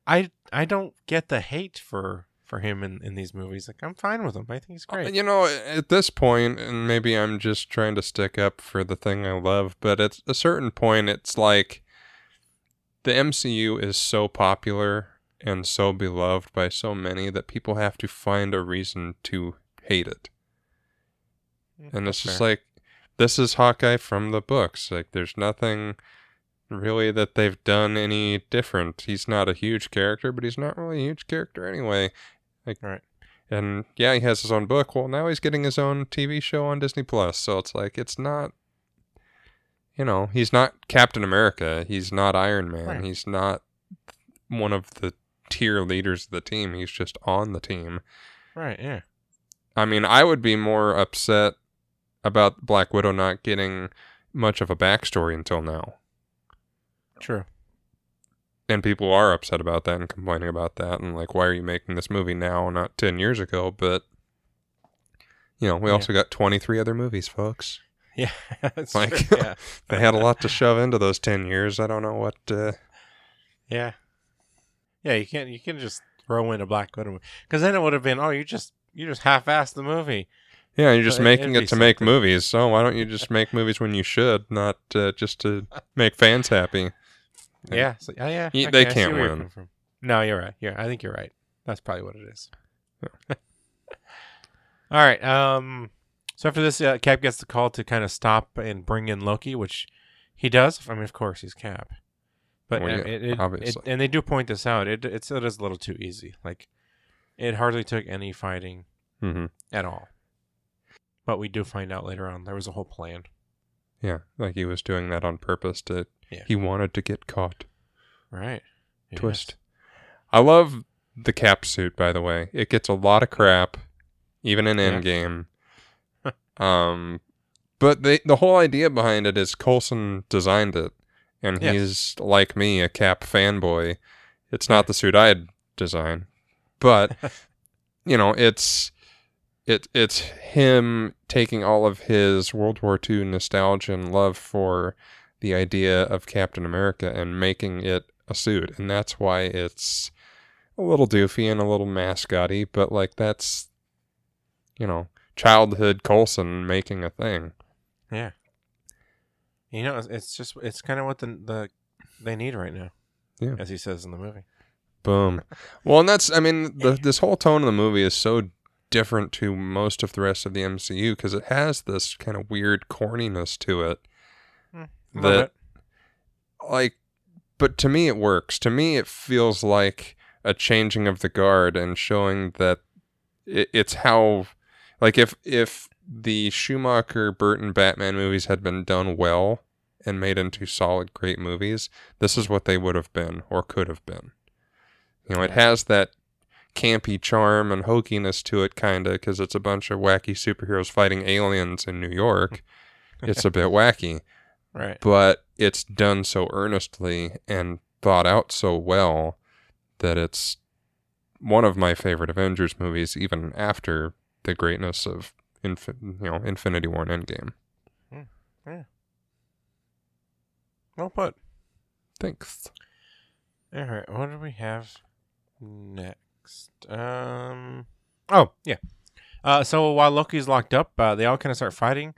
I I don't get the hate for for him in in these movies. Like I'm fine with him. I think he's great. You know, at this point, and maybe I'm just trying to stick up for the thing I love, but at a certain point, it's like the MCU is so popular and so beloved by so many that people have to find a reason to hate it. And it's just like, this is Hawkeye from the books. Like, there's nothing really that they've done any different. He's not a huge character, but he's not really a huge character anyway. Like, Right. And yeah, he has his own book. Well, now he's getting his own TV show on Disney Plus. So it's like, it's not, you know, he's not Captain America. He's not Iron Man. Right. He's not one of the tier leaders of the team. He's just on the team. right. Yeah. I mean, I would be more upset about Black Widow not getting much of a backstory until now. True. And people are upset about that and complaining about that and like, why are you making this movie now, not 10 years ago? But, you know, we Yeah. also got 23 other movies, folks. Yeah. Like-. Yeah. They had a lot to shove into those 10 years. I don't know what. Uh, Yeah. Yeah. You can't. You can just throw in a Black Widow because then it would have been. Oh, you just you just half-assed the movie. Yeah, you're just making it to make movies. So why don't you just make movies when you should, not uh, just to make fans happy? Yeah. Yeah. So, yeah. Yeah. Ye- they I see can't where you're win. coming From. No, you're right. Yeah, I think you're right. That's probably what it is. All right. Um. So after this, uh, Cap gets the call to kind of stop and bring in Loki, which he does. I mean, of course, he's Cap. But Well, uh, yeah, it, it, obviously. it- and they do point this out. It it's it is a little too easy. Like, it hardly took any fighting hmm at all. But we do find out later on there was a whole plan. Yeah, like he was doing that on purpose to. Yeah. He wanted to get caught. Right. Yes. Twist. I love the cap suit, by the way. It gets a lot of crap, even in Yeah. Endgame. um, but the the whole idea behind it is Coulson designed it, and he's like me, a Cap fanboy. It's not the suit I'd design, but you know, it's it it's him taking all of his World War II nostalgia and love for the idea of Captain America and making it a suit, and that's why it's a little doofy and a little mascotty, but like that's you know childhood Coulson making a thing. Yeah. You know, it's, it's just it's kind of what the the they need right now. Yeah. As he says in the movie. Boom. well, and that's I mean the, this whole tone of the movie is so different to most of the rest of the MCU because it has this kind of weird corniness to it hmm. Love that it. like but to me it works. To me it feels like a changing of the guard and showing that it, it's how like if if the schumacher burton batman movies had been done well and made into solid great movies this is what they would have been or could have been. You know it has that campy charm and hokiness to it kind of because it's a bunch of wacky superheroes fighting aliens in new york it's a bit wacky Right. but it's done so earnestly and thought out so well that it's one of my favorite Avengers movies, even after the greatness of you know Infinity War and Endgame. Hmm. Well put. Thanks. All right. What do we have next? Um. Oh yeah. Uh. So while Loki's locked up, uh, they all kind of start fighting.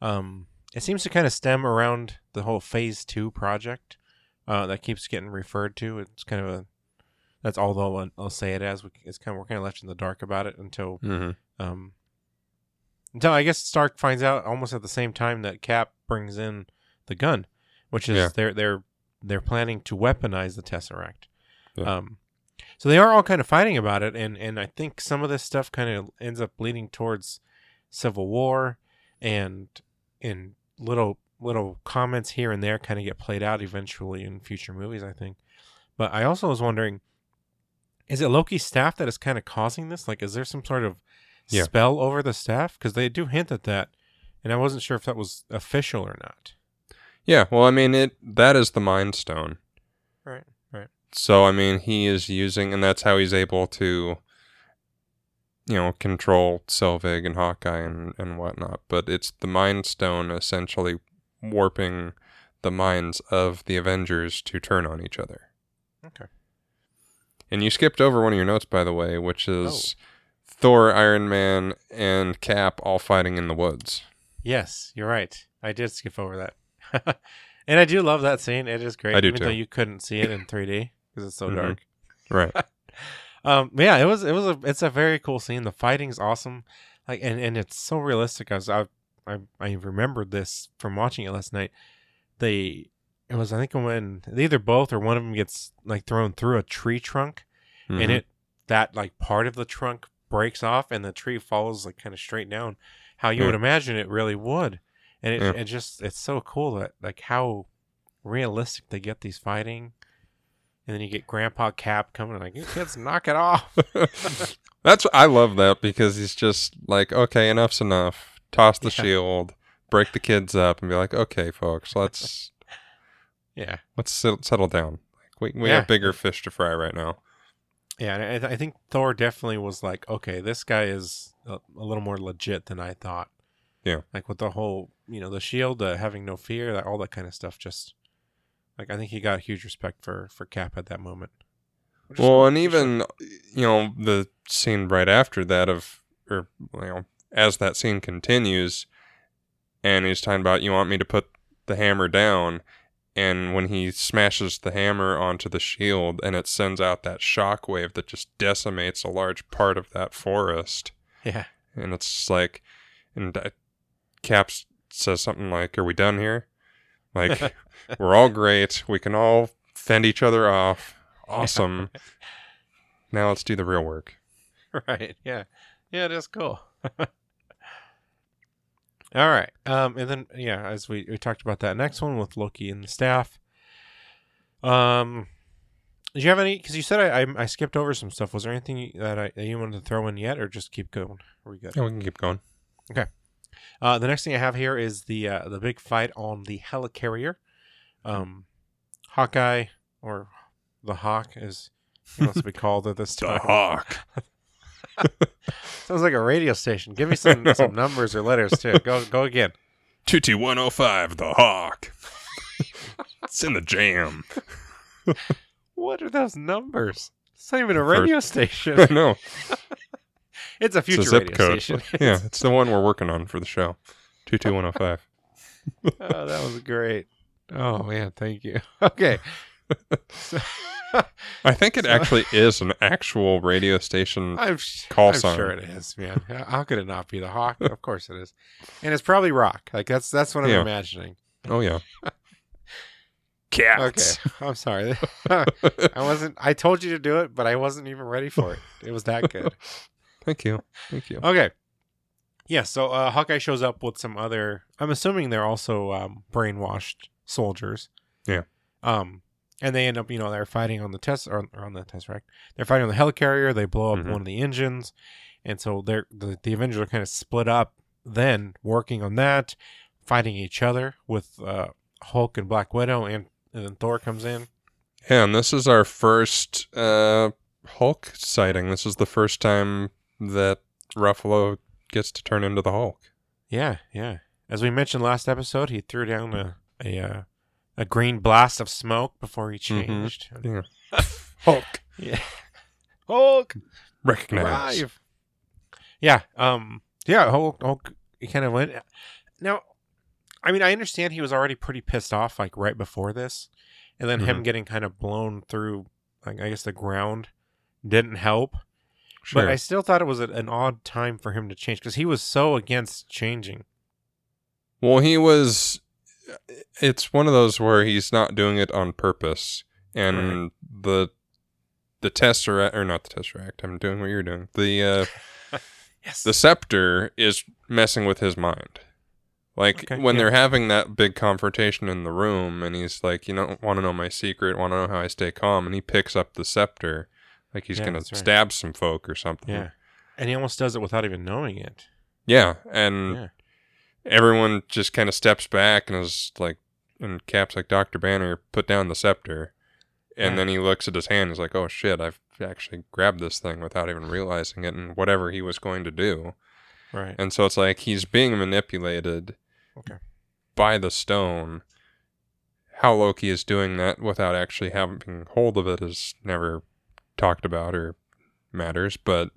Um. It seems to kind of stem around the whole Phase Two project. Uh. That keeps getting referred to. It's kind of a. That's all they'll, I'll say it as. We- It's kind of we're kind of left in the dark about it until Mm-hmm. um. Until I guess Stark finds out almost at the same time that Cap brings in the gun, which is Yeah. they're they're they're planning to weaponize the Tesseract. Yeah. Um, so they are all kind of fighting about it, and and I think some of this stuff kind of ends up leading towards civil war, and in little little comments here and there kind of get played out eventually in future movies. I think, but I also was wondering, is it Loki's staff that is kind of causing this? Like, is there some sort of Yeah. spell over the staff? Because they do hint at that, and I wasn't sure if that was official or not. Yeah, well, I mean, it that is the Mind Stone. Right. So I mean, he is using, and that's how he's able to, you know, control Selvig and Hawkeye and and whatnot. But it's the Mind Stone essentially warping the minds of the Avengers to turn on each other. Okay. And you skipped over one of your notes, by the way, which oh. is Thor, Iron Man, and Cap all fighting in the woods. Yes, you're right. I did skip over that. and I do love that scene. It is great. I do even though you couldn't see it in 3D because it's so Mhm. dark. Right. Um, yeah, it was it was a it's a very cool scene. The fighting's awesome, like and, and it's so realistic. I was I, I I remembered this from watching it last night. They it was I think when either both or one of them gets like thrown through a tree trunk, and Mhm. it that like part of the trunk breaks off and the tree falls like kind of straight down, how you Yeah. would imagine it really would, and it Yeah. it just it's so cool that like how realistic they get these fighting. And then you get Grandpa Cap coming like, you kids, knock it off. That's I love that because he's just like, okay, enough's enough. Toss the Yeah. shield, break the kids up, and be like, okay, folks, let's Yeah, let's sit, settle down. Like we we Yeah. have bigger fish to fry right now. yeah. And I, th- I think Thor definitely was like, okay, this guy is a, a little more legit than I thought. Yeah. like with the whole, you know, the shield, uh, having no fear, that all that kind of stuff. Just like I think he got huge respect for for Cap at that moment. Well, cool. and For sure. even you know the scene right after that of, or you know, as that scene continues, and he's talking about you want me to put the hammer down, and when he smashes the hammer onto the shield, and it sends out that shock wave that just decimates a large part of that forest, yeah, and it's like, and uh, Caps says something like, "Are we done here?" Like we're all great, we can all fend each other off, awesome. Now let's do the real work. right, yeah, yeah, it is cool. All right. Um, and then yeah, as we, we talked about that next one with Loki and the staff. Um, did you have any? Because you said I, I I skipped over some stuff. Was there anything that I that you wanted to throw in yet, or just keep going? Are we good? Yeah, we can keep going. Uh, the next thing I have here is the uh, the big fight on the helicarrier. Um, Hawkeye or the Hawk is he wants to be called at this time. hawk. Sounds like a radio station. Give me some some numbers or letters too. Go go again. Tutti 105, the hawk. it's in the jam. What are those numbers? It's not even a First- radio I station. know. It's a It's future a zip radio code. station. yeah, it's the one we're working on for the show. 22105. oh, that was great. Oh man, thank you. Okay. I think it So- actually is an actual radio station. I'm, Call I'm sign. sure it is, man. How could it not be the hawk? of course it is, and it's probably rock. Like that's that's what I'm Yeah. imagining. Oh yeah. Cats. Okay, I'm sorry. I wasn't. I told you to do it, but I wasn't even ready for it. It was that good. Thank you. Thank you. Okay. Yeah. So uh, Hawkeye shows up with some other. I'm assuming they're also um, brainwashed soldiers. Yeah. Um, and they end up, you know, they're fighting on the test or, on the test, Tesseract. They're fighting on the helicarrier. They blow up Mhm. one of the engines, and so they're the, the Avengers are kind of split up. Then working on that, fighting each other with uh, Hulk and Black Widow, and, and then Thor comes in. Yeah, and this is our first uh, Hulk sighting. This is the first time that Ruffalo gets to turn into the Hulk. Yeah, yeah. As we mentioned last episode, he threw down a a uh, a green blast of smoke before he Mhm. changed. Yeah. Hulk. Yeah. Hulk Recognize. arrive. Yeah. Um. Yeah. Hulk. Hulk. He kind of went. Now, I mean, I understand he was already pretty pissed off, like right before this, and then him Mhm. getting kind of blown through, like I guess the ground, didn't help. Sure. But I still thought it was an odd time for him to change because he was so against changing. Well, he was. It's one of those where he's not doing it on purpose, and the the tesseract or not the tesseract. I'm doing what you're doing. The uh, Yes. the scepter is messing with his mind. Like Okay, when yeah. they're having that big confrontation in the room, and he's like, "You don't want to know my secret? Want to know how I stay calm?" And he picks up the scepter, like he's Yeah, gonna right. stab some folk or something. Yeah. And he almost does it without even knowing it. Yeah, and Yeah. everyone just kind of steps back and is like, and Cap's like, Doctor Banner, put down the scepter, and Yeah. then he looks at his hand. He's like, "Oh shit, I've actually grabbed this thing without even realizing it." And whatever he was going to do, Right. and so it's like he's being manipulated Okay. by the stone. How Loki is doing that without actually having hold of it is never talked about or matters, but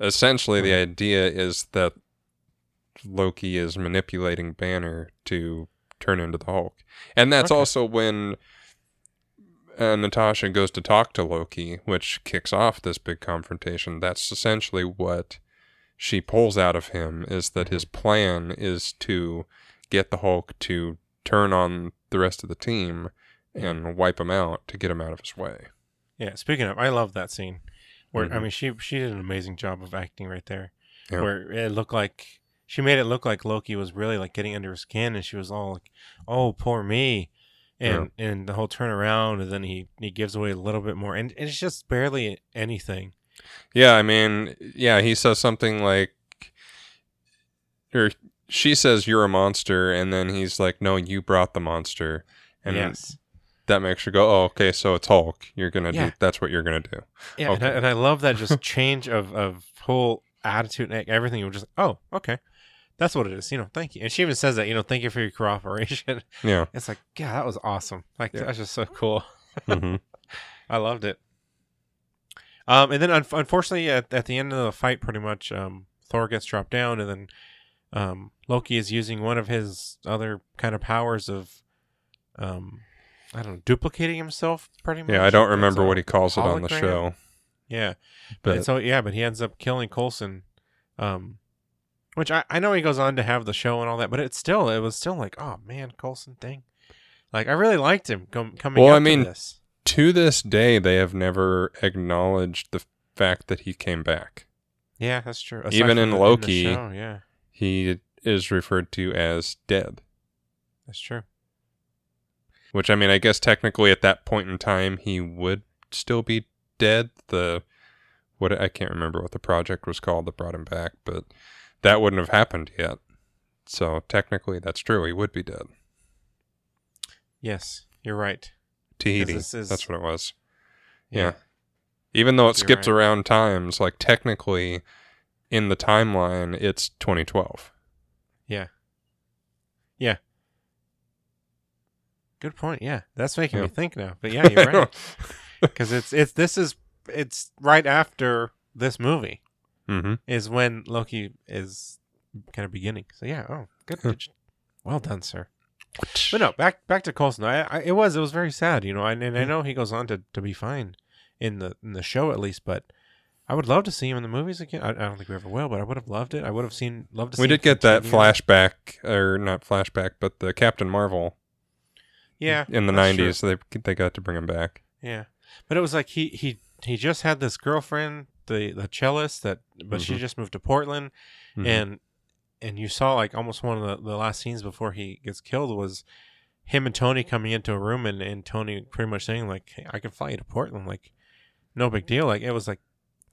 essentially the idea is that Loki is manipulating Banner to turn into the Hulk. And that's Okay. also when uh, Natasha goes to talk to Loki, which kicks off this big confrontation. That's essentially what she pulls out of him is that his plan is to get the Hulk to turn on the rest of the team and wipe him out to get him out of his way. Yeah. Speaking of, I love that scene where I Mhm. mean she she did an amazing job of acting right there. Where it looked like she made it look like Loki was really like getting under his skin, and she was all like, "Oh, poor me," and and the whole turnaround, and then he he gives away a little bit more, and it's just barely anything. Yeah, I mean, yeah, he says something like, or she says, "You're a monster," and then he's like, "No, you brought the monster," and yes. That makes you go, "Oh, okay, so it's Hulk. You're gonna Yeah. do. That's what you're gonna do." Yeah, and, I, and I love that just change of of whole attitude and everything. You're just oh, okay, that's what it is. You know, thank you. And she even says that. You know, thank you for your cooperation. Yeah. It's like, yeah, that was awesome. Like Yeah. that's just so cool. hmm I loved it. Um, and then un- unfortunately, at, at the end of the fight, pretty much, um, Thor gets dropped down, and then um, Loki is using one of his other kind of powers of, um, I don't know, duplicating himself, pretty much. Yeah, I don't remember what he calls it on the show, Yeah, but but so yeah, but he ends up killing Coulson, um, which I, I know he goes on to have the show and all that, but it's still it was still like oh man Coulson thing, like I really liked him com- coming. Well, up I mean, to this. to this day, they have never acknowledged the fact that he came back. yeah, that's true. Aside even in Loki- show, yeah, He is referred to as dead. that's true. Which I mean, I guess technically at that point in time he would still be dead. The what I can't remember what the project was called that brought him back, but that wouldn't have happened yet. So technically, that's true. He would be dead. Yes, you're right. Tahiti. is- That's what it was. Yeah. Even though it You're skips right. around times, like technically in the timeline, it's 2012. Yeah. Yeah. Good point. Yeah, that's making me think now. But yeah, you're right. Because it's it's this is it's right after this movie mm-hmm. is when Loki is kind of beginning. So yeah. Oh, good. good well done, sir. But no, back back to Coulson. I, I it was it was very sad, you know. And, and I know he goes on to, to be fine in the in the show at least, but I would love to see him in the movies again. I, I don't think we ever will, but I would have loved it. I would have seen loved to. see we did get that flashback, or not flashback, but the Captain Marvel Yeah, in the that's true. '90s. They they got to bring him back. Yeah, but it was like he he he just had this girlfriend, the the cellist that, but she Mhm. just moved to Portland, Mhm. and and you saw like almost one of the, the last scenes before he gets killed was him and Tony coming into a room and, and Tony pretty much saying like hey, I can fly you to Portland like no big deal like it was like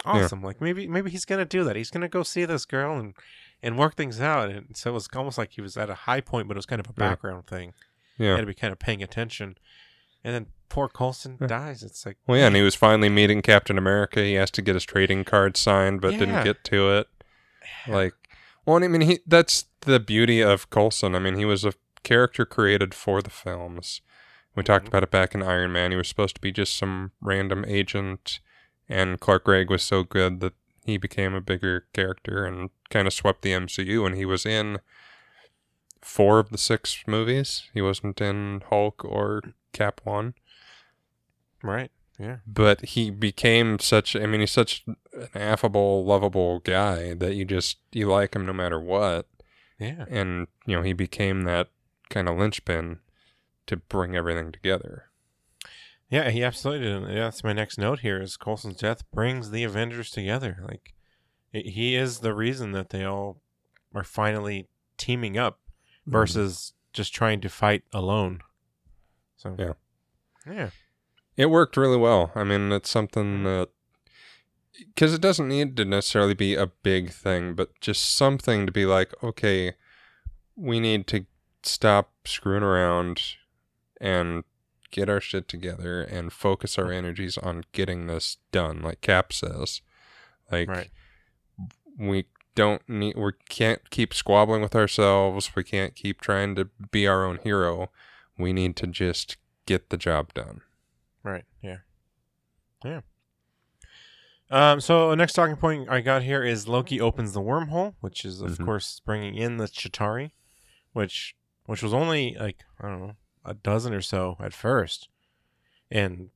awesome like maybe maybe he's gonna do that he's gonna go see this girl and and work things out and so it was almost like he was at a high point but it was kind of a Yeah. background thing yeah. had to be kind of paying attention and then poor Coulson Yeah. dies it's like Well, yeah, and he was finally meeting Captain America. He has to get his trading card signed, but Yeah. didn't get to it. Like, well, I mean, he that's the beauty of Coulson. I mean, he was a character created for the films. We talked Mhm. about it back in Iron Man. He was supposed to be just some random agent, and Clark Gregg was so good that he became a bigger character and kind of swept the MCU. And he was in four of the six movies. He wasn't in Hulk or Cap One right yeah but he became such i mean he's such an affable lovable guy that you just you like him no matter what yeah and you know he became that kind of linchpin to bring everything together Yeah, he absolutely did. Yeah, that's my next note here is Coulson's death brings the Avengers together. Like it, he is the reason that they all are finally teaming up Mm-hmm. versus just trying to fight alone. So Yeah. Yeah. it worked really well i mean it's something that because it doesn't need to necessarily be a big thing but just something to be like okay we need to stop screwing around and get our shit together and focus our energies on getting this done like cap says like Right. we don't need we can't keep squabbling with ourselves we can't keep trying to be our own hero we need to just get the job done Right. Yeah. Yeah. Um, so the next talking point I got here is Loki opens the wormhole, which is of Mhm. course bringing in the Chitauri, which which was only like I don't know a dozen or so at first, and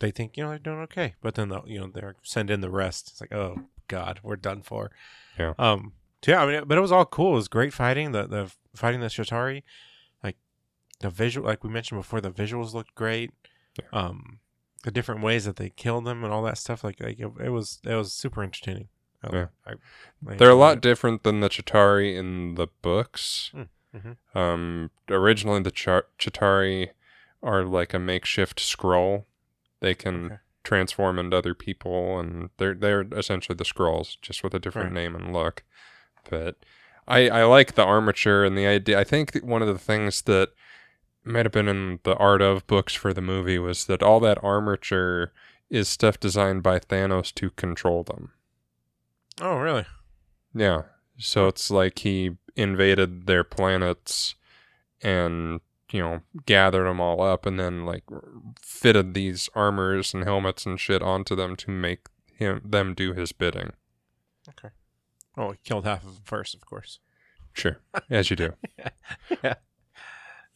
they think you know they're doing okay, but then they'll you know they're send in the rest. It's like oh god, we're done for. Yeah. Um. Yeah, I mean, but it was all cool. It was great fighting. The the fighting the Chitauri, like the visual, like we mentioned before, the visuals looked great. Um, the different ways that they killed them and all that stuff. Like, like it, it was it was super entertaining. I- Yeah. I, I They're a lot it. different than the Chitauri in the books. Mm, mhm. Um, originally, the Char- Chitauri are like a makeshift Skrull. They can Okay. Transform into other people, and they're they're essentially the Skrulls, just with a different Right. name and look. But I I like the armature and the idea. I think one of the things that might have been in the art of books for the movie was that all that armature is stuff designed by Thanos to control them. Oh, really? Yeah. So it's like he invaded their planets and, you know, gathered them all up and then like fitted these armors and helmets and shit onto them to make him them do his bidding. Okay. Oh, he killed half of them first, of course. Sure. As you do. yeah.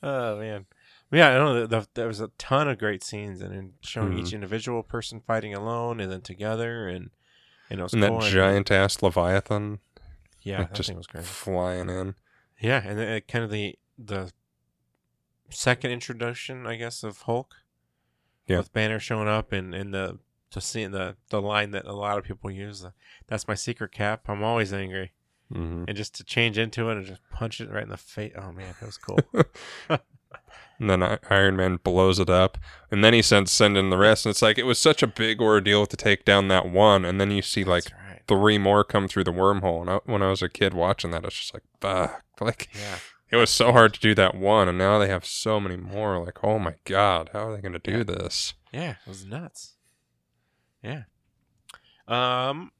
Oh man. Yeah, I know that the, there was a ton of great scenes, and in showing Mhm. each individual person fighting alone and then together, and and it was And cool. that giant ass Leviathan yeah, like, that just thing was great. flying in. Yeah, and then, uh, kind of the the second introduction, I guess, of Hulk. Yeah. With Banner showing up and and the to seeing the the line that a lot of people use. Uh, That's my secret cap. I'm always angry, hmm and just to change into it and just punch it right in the face. Oh man, that was cool. And then Iron Man blows it up. And then he sends send in the rest. And it's like, it was such a big ordeal to take down that one. And then you see like right. three more come through the wormhole. And I, when I was a kid watching that, I was just like, fuck. Like, Yeah. It was so hard to do that one. And now they have so many more. Like, oh my God, how are they going to do Yeah. this? Yeah, it was nuts. Yeah. Um.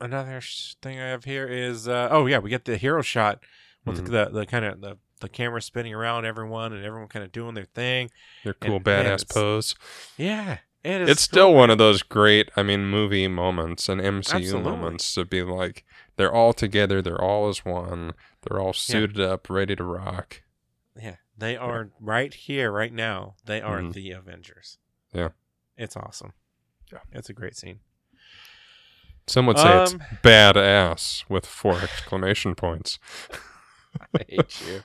Another thing I have here is uh, oh yeah we get the hero shot with Mhm. the the, the kind of the the camera spinning around everyone and everyone kind of doing their thing. Their cool And, badass pose. Yeah, it is. It's still one of those great, I mean, movie moments and MCU Absolutely. moments to be like, they're all together, they're all as one, They're all suited up, ready to rock. Yeah, they are right here, right now. They are Mhm. the Avengers. Yeah. it's awesome. Yeah. it's a great scene. Some would say it's Um, badass with four exclamation points. I hate you.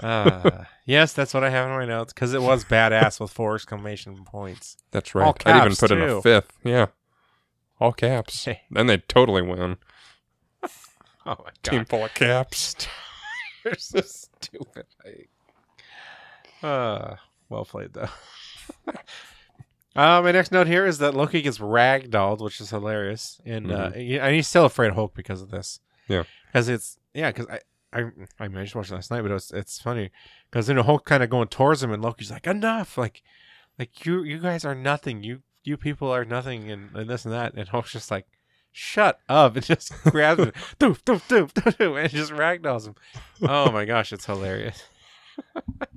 Uh, yes, that's what I have in my notes because it was badass with four exclamation points. That's All right. I'd even put in a fifth. Yeah. All caps. Hey. Then they'd totally win. Oh my Team full of caps. you're so stupid. I- Uh, well played though. Uh, my next note here is that Loki gets ragdolled, which is hilarious, and uh, and he's still afraid of Hulk because of this. Mm-hmm. Yeah. because it's yeah, because I I I, mean, I just watched it last night, but it's it's funny because you know Hulk kind of going towards him, and Loki's like enough, like like you you guys are nothing, you you people are nothing, and, and this and that, and Hulk's just like. Shut up! And just grabs him, doof, doof, doof, doof, doof, and just ragdolls him. Oh my gosh, it's hilarious.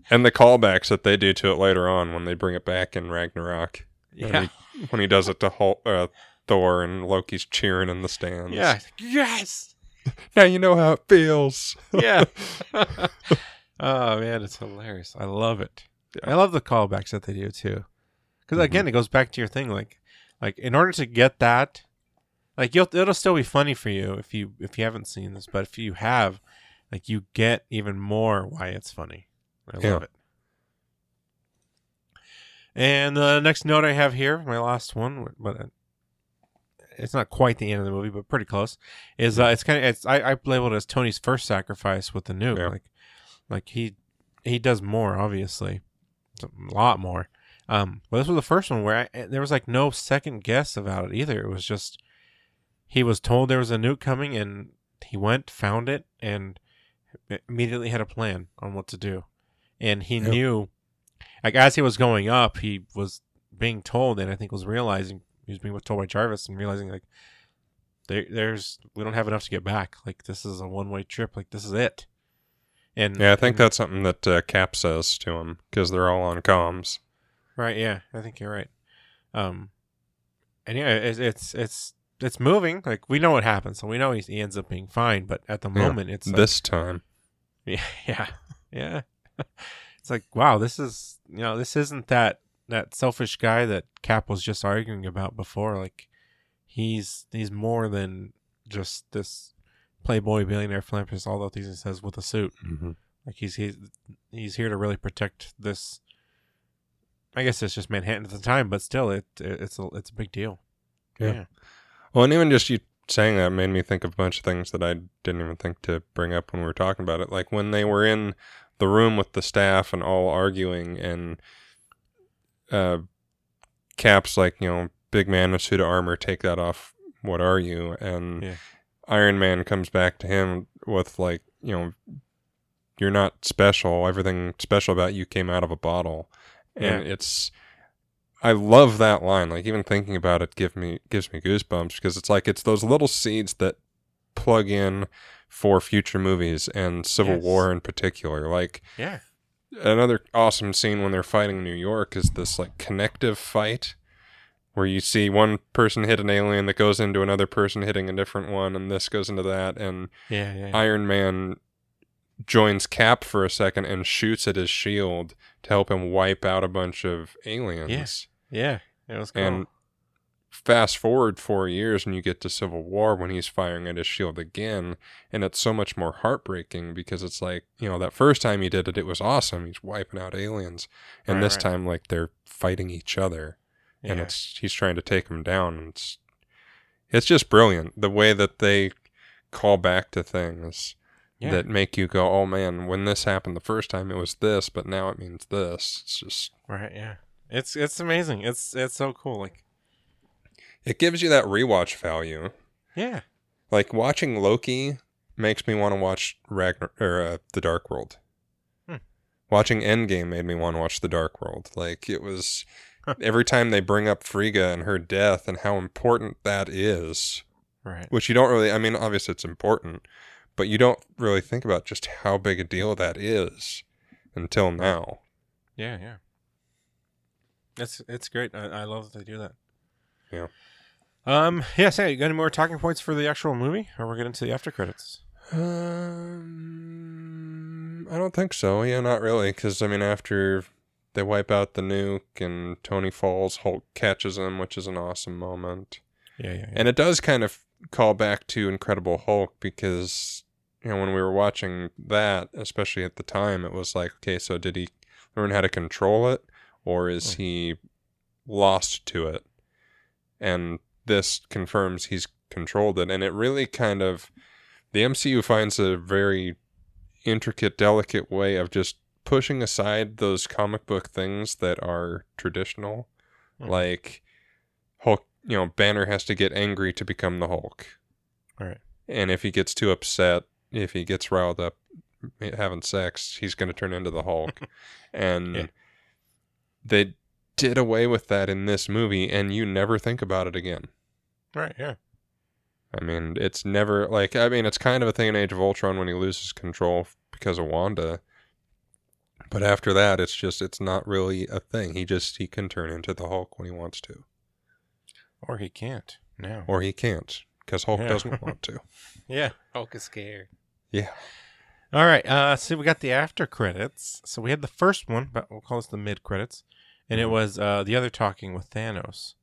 And the callbacks that they do to it later on when they bring it back in Ragnarok. Yeah, he- when he does it to Hulk, uh, Thor and Loki's cheering in the stands. yeah, yes, Now you know how it feels. yeah. oh man, it's hilarious. I love it. Yeah. I love the callbacks that they do too. Because Mhm. again, it goes back to your thing. Like, like in order to get that, like you'll it'll still be funny for you if you if you haven't seen this, but if you have, like you get even more why it's funny. I Yeah. love it. And the next note I have here, my last one, but uh, it's not quite the end of the movie, but pretty close. Is uh, it's kind of it's I, I labeled it as Tony's first sacrifice with the nuke. Yeah. Like, like he he does more, obviously, It's a lot more. Um, but this was the first one where I, there was like no second guess about it either. It was just he was told there was a nuke coming, and he went, found it, and immediately had a plan on what to do. And he Yep. knew, like as he was going up, he was being told, and I think was realizing he was being told by Jarvis and realizing like there, there's we don't have enough to get back. Like this is a one way trip. Like this is it. And Yeah, I think and- that's something that uh, Cap says to him because they're all on comms. Right. Yeah, I think you're right. Um, and yeah, it's it's it's it's moving. Like we know what happens, so we know he's, he ends up being fine. But at the Yeah. moment, it's like, this time. yeah, yeah, yeah. it's like wow, this is you know this isn't that that selfish guy that Cap was just arguing about before. Like he's he's more than just this playboy billionaire philanthropist. All those things he says with a suit. Mm-hmm. Like he's he's he's here to really protect this. I guess it's just Manhattan at the time, but still, it, it's a it's a big deal. Yeah. Well, and even just you saying that made me think of a bunch of things that I didn't even think to bring up when we were talking about it. Like when they were in the room with the staff and all arguing, and uh, Cap's like, you know, big man a suit of armor, take that off. What are you? And Yeah. Iron Man comes back to him with like, you know, you're not special. Everything special about you came out of a bottle, and it's. I love that line. Like even thinking about it, give me gives me goosebumps because it's like it's those little seeds that plug in for future movies and Civil Yes. War in particular. Like Yeah, another awesome scene when they're fighting New York is this like connective fight where you see one person hit an alien that goes into another person hitting a different one and this goes into that and yeah, yeah. Iron Man joins Cap for a second and shoots at his shield to help him wipe out a bunch of aliens. Yeah. It was cool. And fast forward four years and you get to Civil War when he's firing at his shield again. And it's so much more heartbreaking because it's like, you know, that first time he did it, it was awesome. He's wiping out aliens. And Right, this right. time, like, they're fighting each other. And Yeah. it's he's trying to take them down. And it's, it's just brilliant. The way that they call back to things yeah. that make you go, oh man, when this happened the first time, it was this, but now it means this. It's just, right. Yeah, it's it's amazing. It's it's so cool. Like it gives you that rewatch value. yeah, Like watching Loki makes me want to watch Ragnar or uh, The Dark World. Hmm. Watching Endgame made me want to watch The Dark World. Like it was every time they bring up Frigga and her death and how important that is, right. which you don't really. I mean, obviously it's important, but you don't really think about just how big a deal that is until now. Yeah, yeah. It's it's great. I, I love that they do that. Yeah. Um. Yeah. Say, you got any more talking points for the actual movie, or we're getting to the after credits? Um, I don't think so. Yeah, not really. Because I mean, after they wipe out the nuke and Tony falls, Hulk catches him, which is an awesome moment. Yeah, yeah, yeah. And it does kind of call back to Incredible Hulk because you know when we were watching that, especially at the time, it was like, okay, so did he learn how to control it, or is Mm. he lost to it? And this confirms he's controlled it, and it really kind of the MCU finds a very intricate, delicate way of just pushing aside those comic book things that are traditional, Mhm. like Hulk. You know, Banner has to get angry to become the Hulk. Right. And if he gets too upset, if he gets riled up having sex, he's going to turn into the Hulk. and Yeah. They did away with that in this movie, and you never think about it again. right, yeah. I mean, it's never like I mean, it's kind of a thing in Age of Ultron when he loses control because of Wanda. But after that, it's just it's not really a thing. He just he can turn into the Hulk when he wants to, Or he can't now. or he can't because Hulk Yeah. doesn't want to. yeah, Hulk is scared. Yeah. All right. Uh, so we got the after credits. So we had the first one, but we'll call this the mid credits, and it Mhm. was uh, the other talking with Thanos.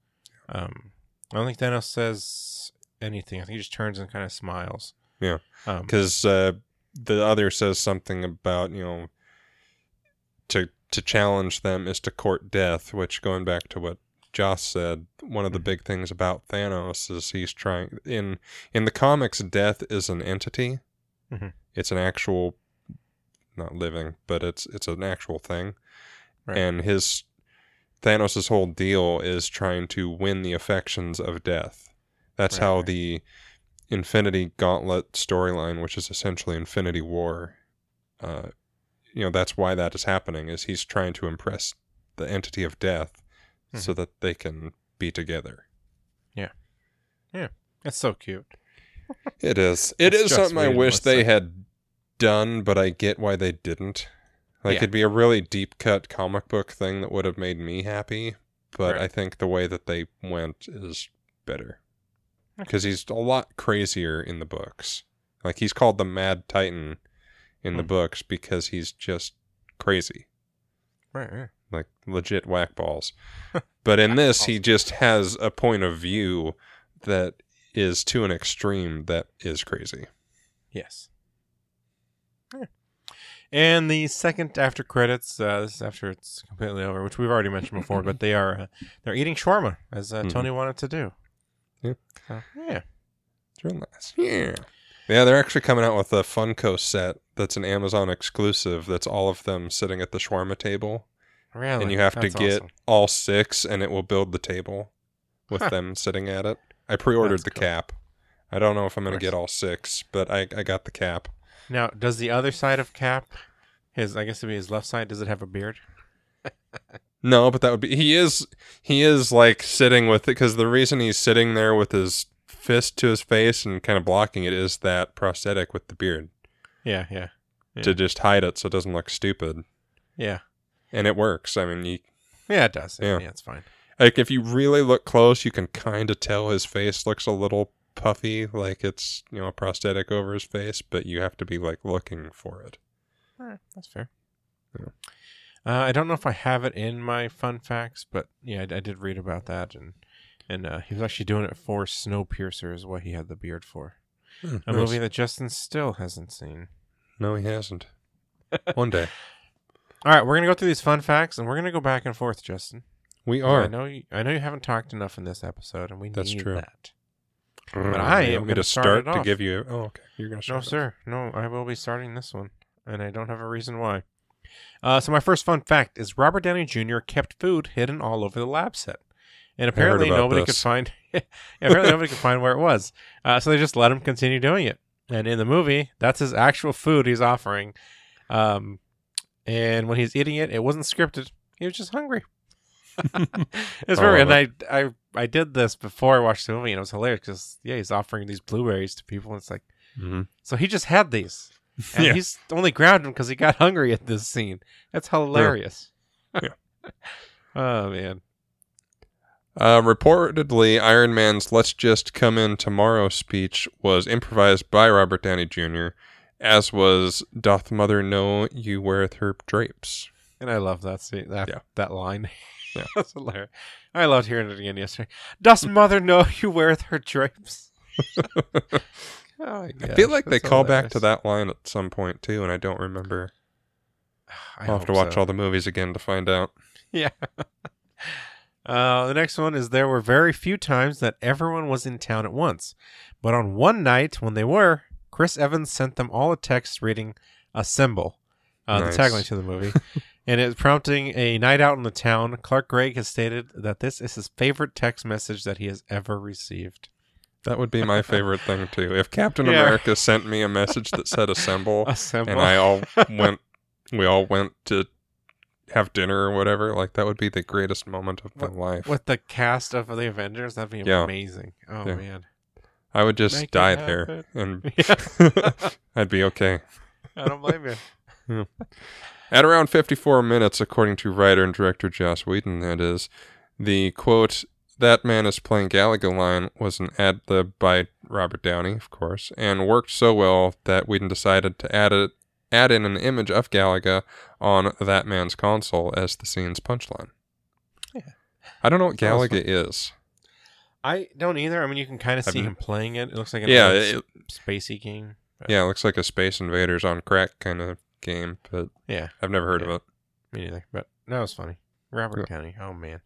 Um, I don't think Thanos says anything. I think he just turns and kind of smiles. Yeah. Um, because uh, the other says something about you know to to challenge them is to court death, which going back to what Joss said, one of the Mhm. big things about Thanos is he's trying in in the comics, death is an entity. Mhm. It's an actual, not living, but it's it's an actual thing, Right. and his Thanos' whole deal is trying to win the affections of death. That's Right, how right. the Infinity Gauntlet storyline, which is essentially Infinity War, uh, you know, that's why that is happening. Is he's trying to impress the entity of death, so that they can be together. Yeah, yeah, it's so cute. It is. It It's is something I wish they had done, but I get why they didn't. Like Yeah. it'd be a really deep cut comic book thing that would have made me happy, but Right. I think the way that they went is better. Because he's a lot crazier in the books. Like he's called the Mad Titan in the Hmm. books because he's just crazy, Right. right. like legit whack balls. but in this, he just has a point of view that is to an extreme that is crazy. Yes. And the second after credits, uh, this is after it's completely over, which we've already mentioned before, but they are uh, they're eating shawarma as uh, Mhm. Tony wanted to do. Yeah. So, yeah. It's real nice. Yeah. Yeah, they're actually coming out with a Funko set that's an Amazon exclusive that's all of them sitting at the shawarma table. Really. and you have That's to get awesome. all six and it will build the table with Huh. them sitting at it. I pre ordered That's the cool. cap. I don't know if I'm going to get all six, but I, I got the cap. Now, does the other side of Cap, his I guess it'd be his left side, does it have a beard? No, but that would be he is he is like sitting with it because the reason he's sitting there with his fist to his face and kind of blocking it is that prosthetic with the beard Yeah, yeah, to just hide it so it doesn't look stupid, yeah, and it works. I mean, you yeah. It does. Yeah. Yeah, it's fine. like if you really look close, you can kind of tell his face looks a little puffy, like it's you know a prosthetic over his face, but you have to be like looking for it. All right, that's fair. Yeah. Uh, I don't know if I have it in my fun facts, but yeah, I, I did read about that, and and uh, he was actually doing it for Snowpiercer, is what he had the beard for. A Nice. movie that Justin still hasn't seen. No, he hasn't. One day All right, we're gonna go through these fun facts, and we're gonna go back and forth, Justin. we are. I are. know you. I know you haven't talked enough in this episode, and we That's need true. that. But I am gonna start start to give you. Oh, okay. You're gonna start. No, sir. No, I will be starting this one, and I don't have a reason why. Uh, so my first fun fact is Robert Downey Jr. kept food hidden all over the lab set, and apparently nobody could find. apparently nobody could find where it was. Uh, so they just let him continue doing it. And in the movie, that's his actual food he's offering. Um, and when he's eating it, it wasn't scripted. He was just hungry. it's very, love and I, I, I did this before I watched the movie, and it was hilarious because yeah, he's offering these blueberries to people, and it's like. Mhm. So he just had these. And Yeah. he's only grabbed them because he got hungry at this scene. That's hilarious. Yeah. oh man. Uh, reportedly, Iron Man's "Let's just come in tomorrow" speech was improvised by Robert Downey Jr., as was "Doth Mother know you weareth her drapes." And I love that scene, that Yeah. that line. Yeah. That's hilarious. I loved hearing it again yesterday. Does mother know you weareth her drapes? oh my I feel like they call back to that line at some point too, and I don't remember. I I'll have to watch so. all the movies again to find out. Yeah. Uh, the next one is there were very few times that everyone was in town at once, but on one night when they were, Chris Evans sent them all a text reading "Assemble," uh, Nice. the tagline to the movie, and it's prompting a night out in the town. Clark Gregg has stated that this is his favorite text message that he has ever received. That would be my favorite thing too. If Captain Yeah. America sent me a message that said "Assemble," Assemble. and I all went, we all went to have dinner or whatever. Like that would be the greatest moment of my life. with the cast of the Avengers, that'd be Yeah. amazing. Oh Yeah. man. I would just Make die there, and. I'd be okay. I don't blame you. At around 54 minutes, according to writer and director Joss Whedon, that is, the quote, that man is playing Galaga line was an ad lib by Robert Downey, of course, and worked so well that Whedon decided to add it, add in an image of Galaga on that man's console as the scene's punchline. Yeah. I don't know what That was Galaga is. I don't either. I mean, you can kind of Have see you- him playing it. It looks like an Yeah, it- spacey game. Yeah, it looks like a Space Invaders on crack kind of game, but Yeah, I've never heard Yeah. of it. me neither. But that was funny. Robert Yeah. Downey. Oh man,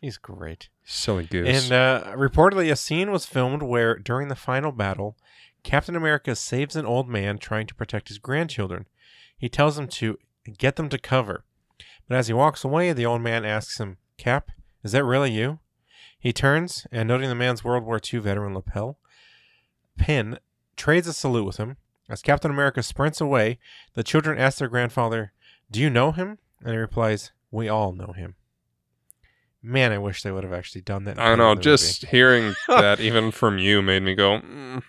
he's great. Silly goose. And uh, reportedly, a scene was filmed where, during the final battle, Captain America saves an old man trying to protect his grandchildren. He tells him to get them to cover. But as he walks away, the old man asks him, Cap, is that really you? He turns, and noting the man's World War II veteran lapel pin, trades a salute with him. As Captain America sprints away, the children ask their grandfather, Do you know him? And he replies, We all know him. Man, I wish they would have actually done that. I know, movie. just hearing that even from you made me go, mm.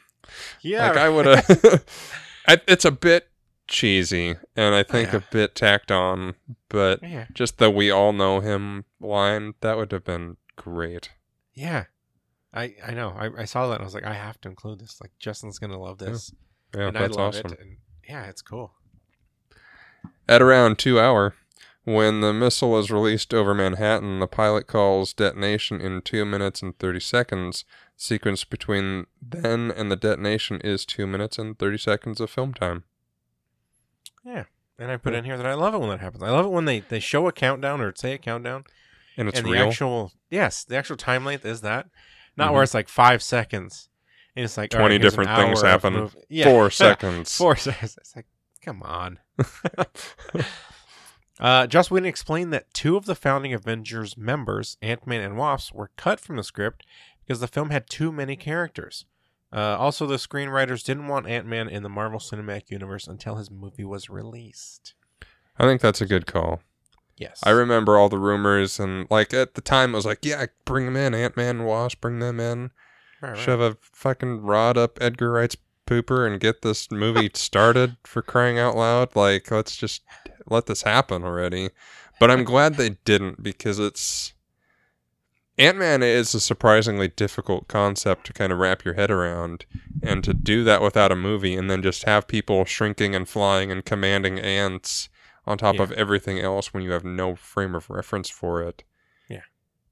yeah, like I would have. it's a bit cheesy and I think Yeah. a bit tacked on, but yeah, just the "we all know him" line that would have been great. yeah. I I know. I, I saw that and I was like, I have to include this. Like Justin's gonna love this, Yeah, and that's I love awesome. it. And yeah, it's cool. At around two hour, when the missile is released over Manhattan, the pilot calls detonation in two minutes and thirty seconds. Sequence between then and the detonation is two minutes and thirty seconds of film time. Yeah. And I put in here that I love it when that happens. I love it when they they show a countdown or say a countdown, And it's and the real. actual yes, the actual time length is that, not Mhm. where it's like five seconds. And it's like 20 right, different things happen. Yeah. Four seconds. Four seconds. It's like, come on. Uh, Joss Whedon explained that two of the founding Avengers members, Ant Man and Wasp, were cut from the script because the film had too many characters. Uh, also, the screenwriters didn't want Ant Man in the Marvel Cinematic Universe until his movie was released. I think that's a good call. Yes. I remember all the rumors and like at the time it was like, yeah, bring them in, Ant Man and Wasp, bring them in. Right, right. Shove a fucking rod up Edgar Wright's pooper and get this movie started for crying out loud. Like, let's just let this happen already. But I'm glad they didn't because it's Ant Man is a surprisingly difficult concept to kind of wrap your head around, and to do that without a movie and then just have people shrinking and flying and commanding ants on top Yeah. of everything else when you have no frame of reference for it.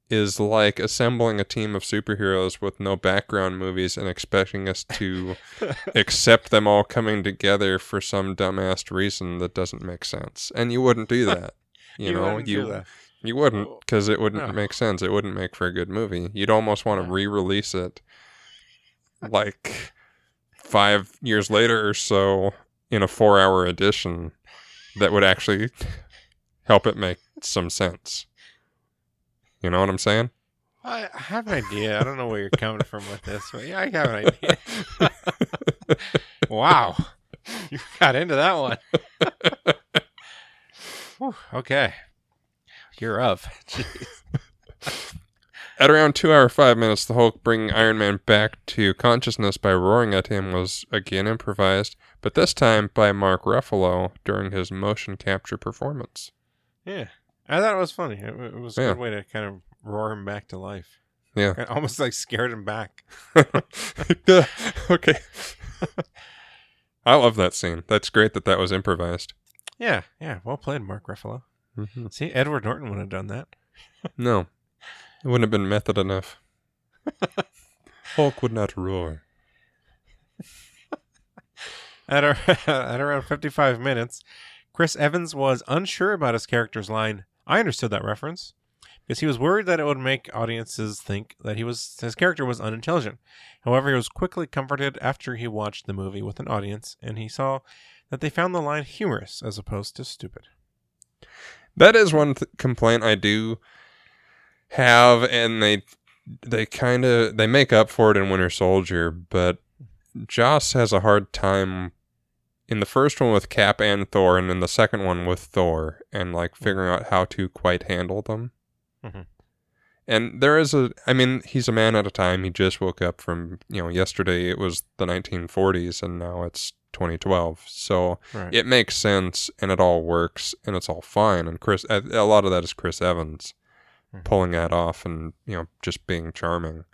Is like assembling a team of superheroes with no background movies and expecting us to accept them all coming together for some dumbass reason that doesn't make sense. And you wouldn't do that. You, know, wouldn't you you wouldn't because it wouldn't No. make sense. It wouldn't make for a good movie. You'd almost want to re-release it like 5 years later or so in a 4-hour edition that would actually help it make some sense. You know what I'm saying? I have an idea. I don't know where you're coming from with this, but yeah, I have an idea. wow. You got into that one. Whew, okay. You're up. At around two hour five minutes, the Hulk bringing Iron Man back to consciousness by roaring at him was again improvised, but this time by Mark Ruffalo during his motion capture performance. Yeah. I thought it was funny. It, it was a Yeah. good way to kind of roar him back to life. Yeah. Almost like scared him back. okay. I love that scene. That's great that that was improvised. Yeah, yeah. Well played, Mark Ruffalo. hmm See, Edward Norton would have done that. No, it wouldn't have been method enough. Hulk would not roar. At, ar- at around 55 minutes, Chris Evans was unsure about his character's line. I understood that reference because he was worried that it would make audiences think that he was his character was unintelligent. However, he was quickly comforted after he watched the movie with an audience and he saw that they found the line humorous as opposed to stupid. That is one th- complaint I do have, and they they kind of they make up for it in Winter Soldier, but Joss has a hard time in the first one with Cap and Thor, and in the second one with Thor, and like figuring out how to quite handle them. Mhm. And there is a, I mean, he's a man at a time. He just woke up from, you know, yesterday it was the 1940s, and now it's 2012. So Right. it makes sense and it all works and it's all fine and chris a a lot of that is chris evans Mhm. pulling that off and you know just being charming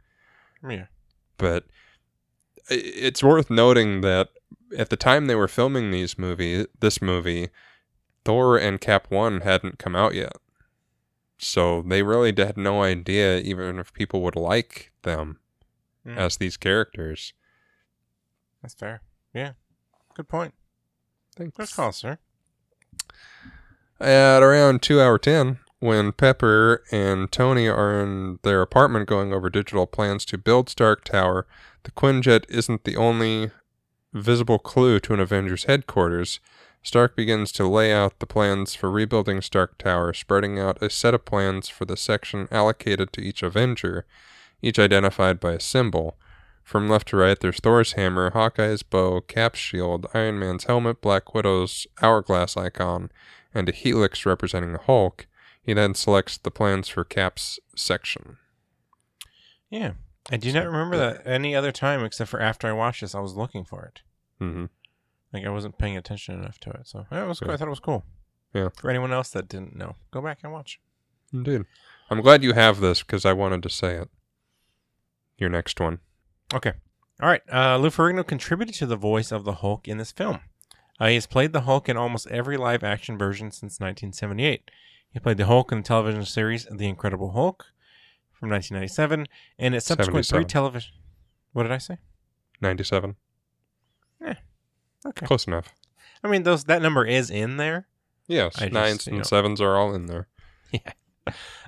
yeah. but it's worth noting that at the time they were filming these movie this movie thor and cap 1 hadn't come out yet so they really had no idea even if people would like them Mm. as these characters That's fair. Yeah. Good point. Thanks. Good call, sir. At around 2 hour 10, when Pepper and Tony are in their apartment going over digital plans to build Stark Tower, the Quinjet isn't the only visible clue to an Avengers headquarters. Stark begins to lay out the plans for rebuilding Stark Tower, spreading out a set of plans for the section allocated to each Avenger, each identified by a symbol. From left to right, there's Thor's hammer, Hawkeye's bow, Cap's shield, Iron Man's helmet, Black Widow's hourglass icon, and a helix representing the Hulk. He then selects the plans for Cap's section. Yeah. I do not remember that any other time except for after I watched this, I was looking for it. Mm-hmm. Like I wasn't paying attention enough to it. So yeah, it was cool. Yeah. I thought it was cool. Yeah. For anyone else that didn't know, go back and watch. Indeed. I'm glad you have this because I wanted to say it. Your next one. Okay. All right. Uh, Lou Ferrigno contributed to the voice of the Hulk in this film. Uh, he has played the Hulk in almost every live action version since 1978. He played the Hulk in the television series The Incredible Hulk from 1997 and its subsequent three television. What did I say? 97. Okay. Close enough. I mean, those that number is in there. Yes. I nines you and know. sevens are all in there.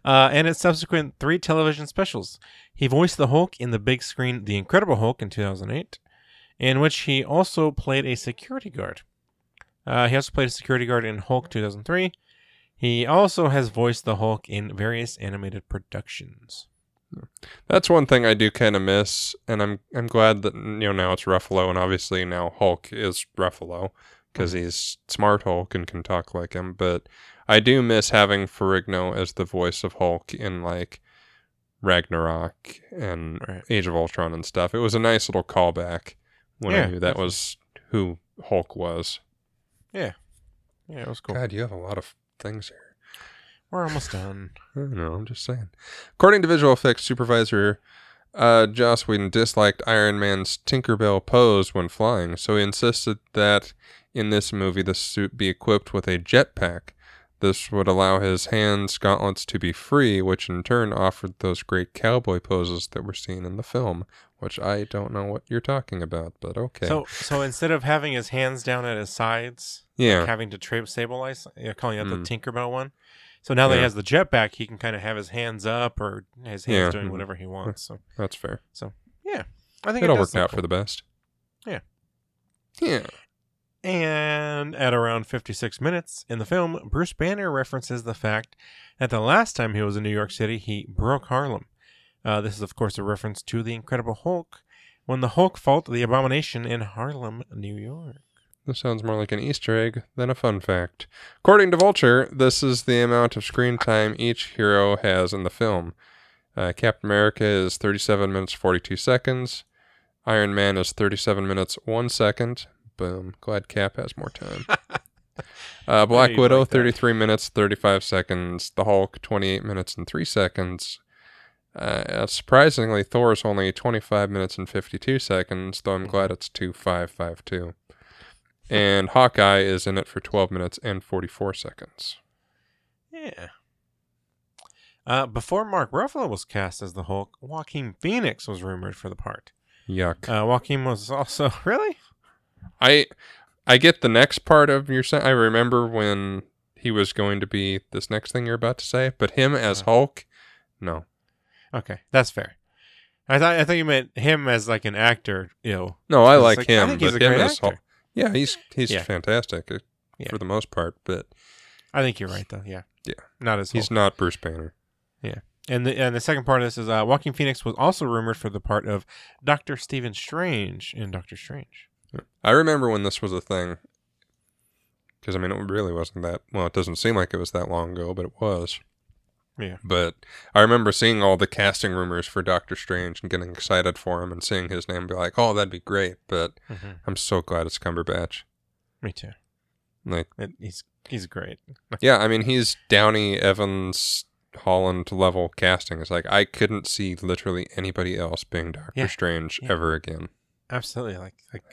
Uh, and its subsequent three television specials. He voiced the Hulk in the big screen The Incredible Hulk in 2008, in which he also played a security guard. Uh, he also played a security guard in Hulk 2003. He also has voiced the Hulk in various animated productions. That's one thing I do kind of miss, and I'm I'm glad that you know now it's Ruffalo, and obviously now Hulk is Ruffalo because mm-hmm. he's smart Hulk and can talk like him. But I do miss having Ferrigno as the voice of Hulk in like Ragnarok and Right. Age of Ultron and stuff. It was a nice little callback when Yeah, I knew that was who Hulk was. Yeah, yeah, it was cool. God, you have a lot of things here. We're almost done. I don't know. I'm just saying. According to visual effects supervisor uh, Joss Whedon disliked Iron Man's Tinkerbell pose when flying, so he insisted that in this movie the suit be equipped with a jetpack. This would allow his hands gauntlets to be free, which in turn offered those great cowboy poses that were seen in the film, which I don't know what you're talking about, but okay. So, so instead of having his hands down at his sides, yeah, having to tra- stabilize, you're calling out Mm. the Tinkerbell one. So now that he has the jetpack, he can kind of have his hands up or his hands Yeah. doing Mhm. whatever he wants. So that's fair. So yeah, I think It it, all worked out cool. for the best. Yeah. Yeah. And at around 56 minutes in the film, Bruce Banner references the fact that the last time he was in New York City, he broke Harlem. Uh, this is, of course, a reference to the Incredible Hulk when the Hulk fought the Abomination in Harlem, New York. This sounds more like an Easter egg than a fun fact. According to Vulture, this is the amount of screen time each hero has in the film. Uh, Captain America is 37 minutes 42 seconds. Iron Man is 37 minutes 1 second. Boom. Glad Cap has more time. Uh, Black Widow, like 33 minutes 35 seconds. The Hulk, 28 minutes and 3 seconds. Uh, surprisingly, is only 25 minutes and 52 seconds, though I'm glad it's 2552. And Hawkeye is in it for 12 minutes and 44 seconds. Yeah. Uh, before Mark Ruffalo was cast as the Hulk, Joaquin Phoenix was rumored for the part. Yuck. Uh, Joaquin was also really. I I get the next part of your sen- I remember when he was going to be this next thing you're about to say, but him as Uh. Hulk, no. Okay, that's fair. I thought I thought you meant him as like an actor. You know, No, I like, like, I him, he's but a him great as actor. Hulk. Yeah, he's he's Yeah. fantastic uh, Yeah. for the most part, but I think you're right though. Yeah. Yeah. Not as he's not Bruce Banner. Yeah, and the and the second part of this is uh, Joaquin Phoenix was also rumored for the part of Doctor Stephen Strange in Doctor Strange. I remember when this was a thing. Because, I mean, it really wasn't that. Well, it doesn't seem like it was that long ago, but it was. Yeah. But I remember seeing all the casting rumors for Doctor Strange and getting excited for him and seeing his name be like, oh, that'd be great. But Mm-hmm. I'm so glad it's Cumberbatch. Me too. Like, It, he's he's great. yeah, I mean, he's Downey Evans Holland level casting. It's like, I couldn't see literally anybody else being Doctor Yeah. Strange Yeah. ever again. Absolutely. Like like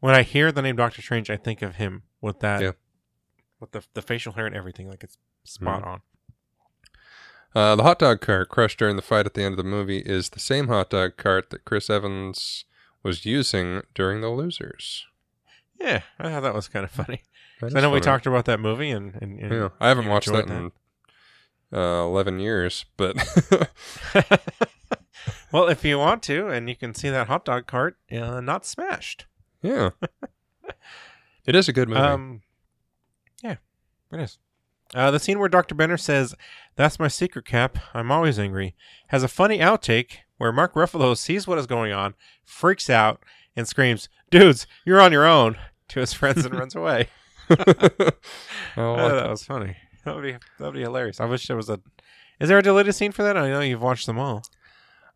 when I hear the name Doctor Strange, I think of him with that Yeah. with the the facial hair and everything. Like it's spot Mhm. on. Uh, the hot dog cart crushed during the fight at the end of the movie is the same hot dog cart that Chris Evans was using during The Losers. Yeah, I thought that was kind of funny. That I know we talked about that movie, and, and, and Yeah, I haven't watched that, enjoyed in uh, 11 years, but well, if you want to, and you can see that hot dog cart uh, not smashed. Yeah. it is a good movie. Um, yeah, it is. Uh, the scene where Dr. Banner says, That's my secret, Cap. I'm always angry, has a funny outtake where Mark Ruffalo sees what is going on, freaks out, and screams, Dudes, you're on your own, to his friends and runs away. Oh, I that was funny. That would be, that would be hilarious. I wish there was a. Is there a deleted scene for that? I know you've watched them all.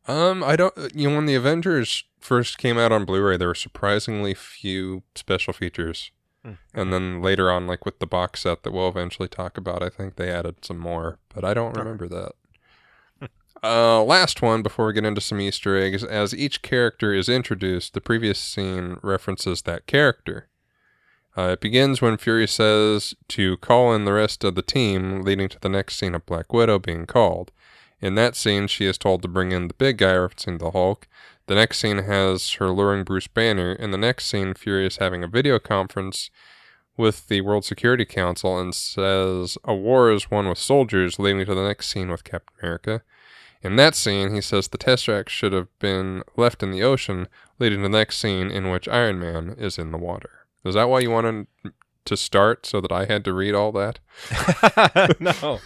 Um, I don't. You know, when the Avengers first came out on Blu-ray, there were surprisingly few special features, Hmm. and then later on, like with the box set that we'll eventually talk about, I think they added some more, but I don't remember that. uh, last one before we get into some Easter eggs. As each character is introduced, the previous scene references that character. Uh, it begins when Fury says to call in the rest of the team, leading to the next scene of Black Widow being called. In that scene, she is told to bring in the big guy, referencing the Hulk. The next scene has her luring Bruce Banner. In the next scene, Fury is having a video conference with the World Security Council and says a war is won with soldiers, leading to the next scene with Captain America. In that scene, he says the Tesseract should have been left in the ocean, leading to the next scene in which Iron Man is in the water. Is that why you wanted to start so that I had to read all that? no,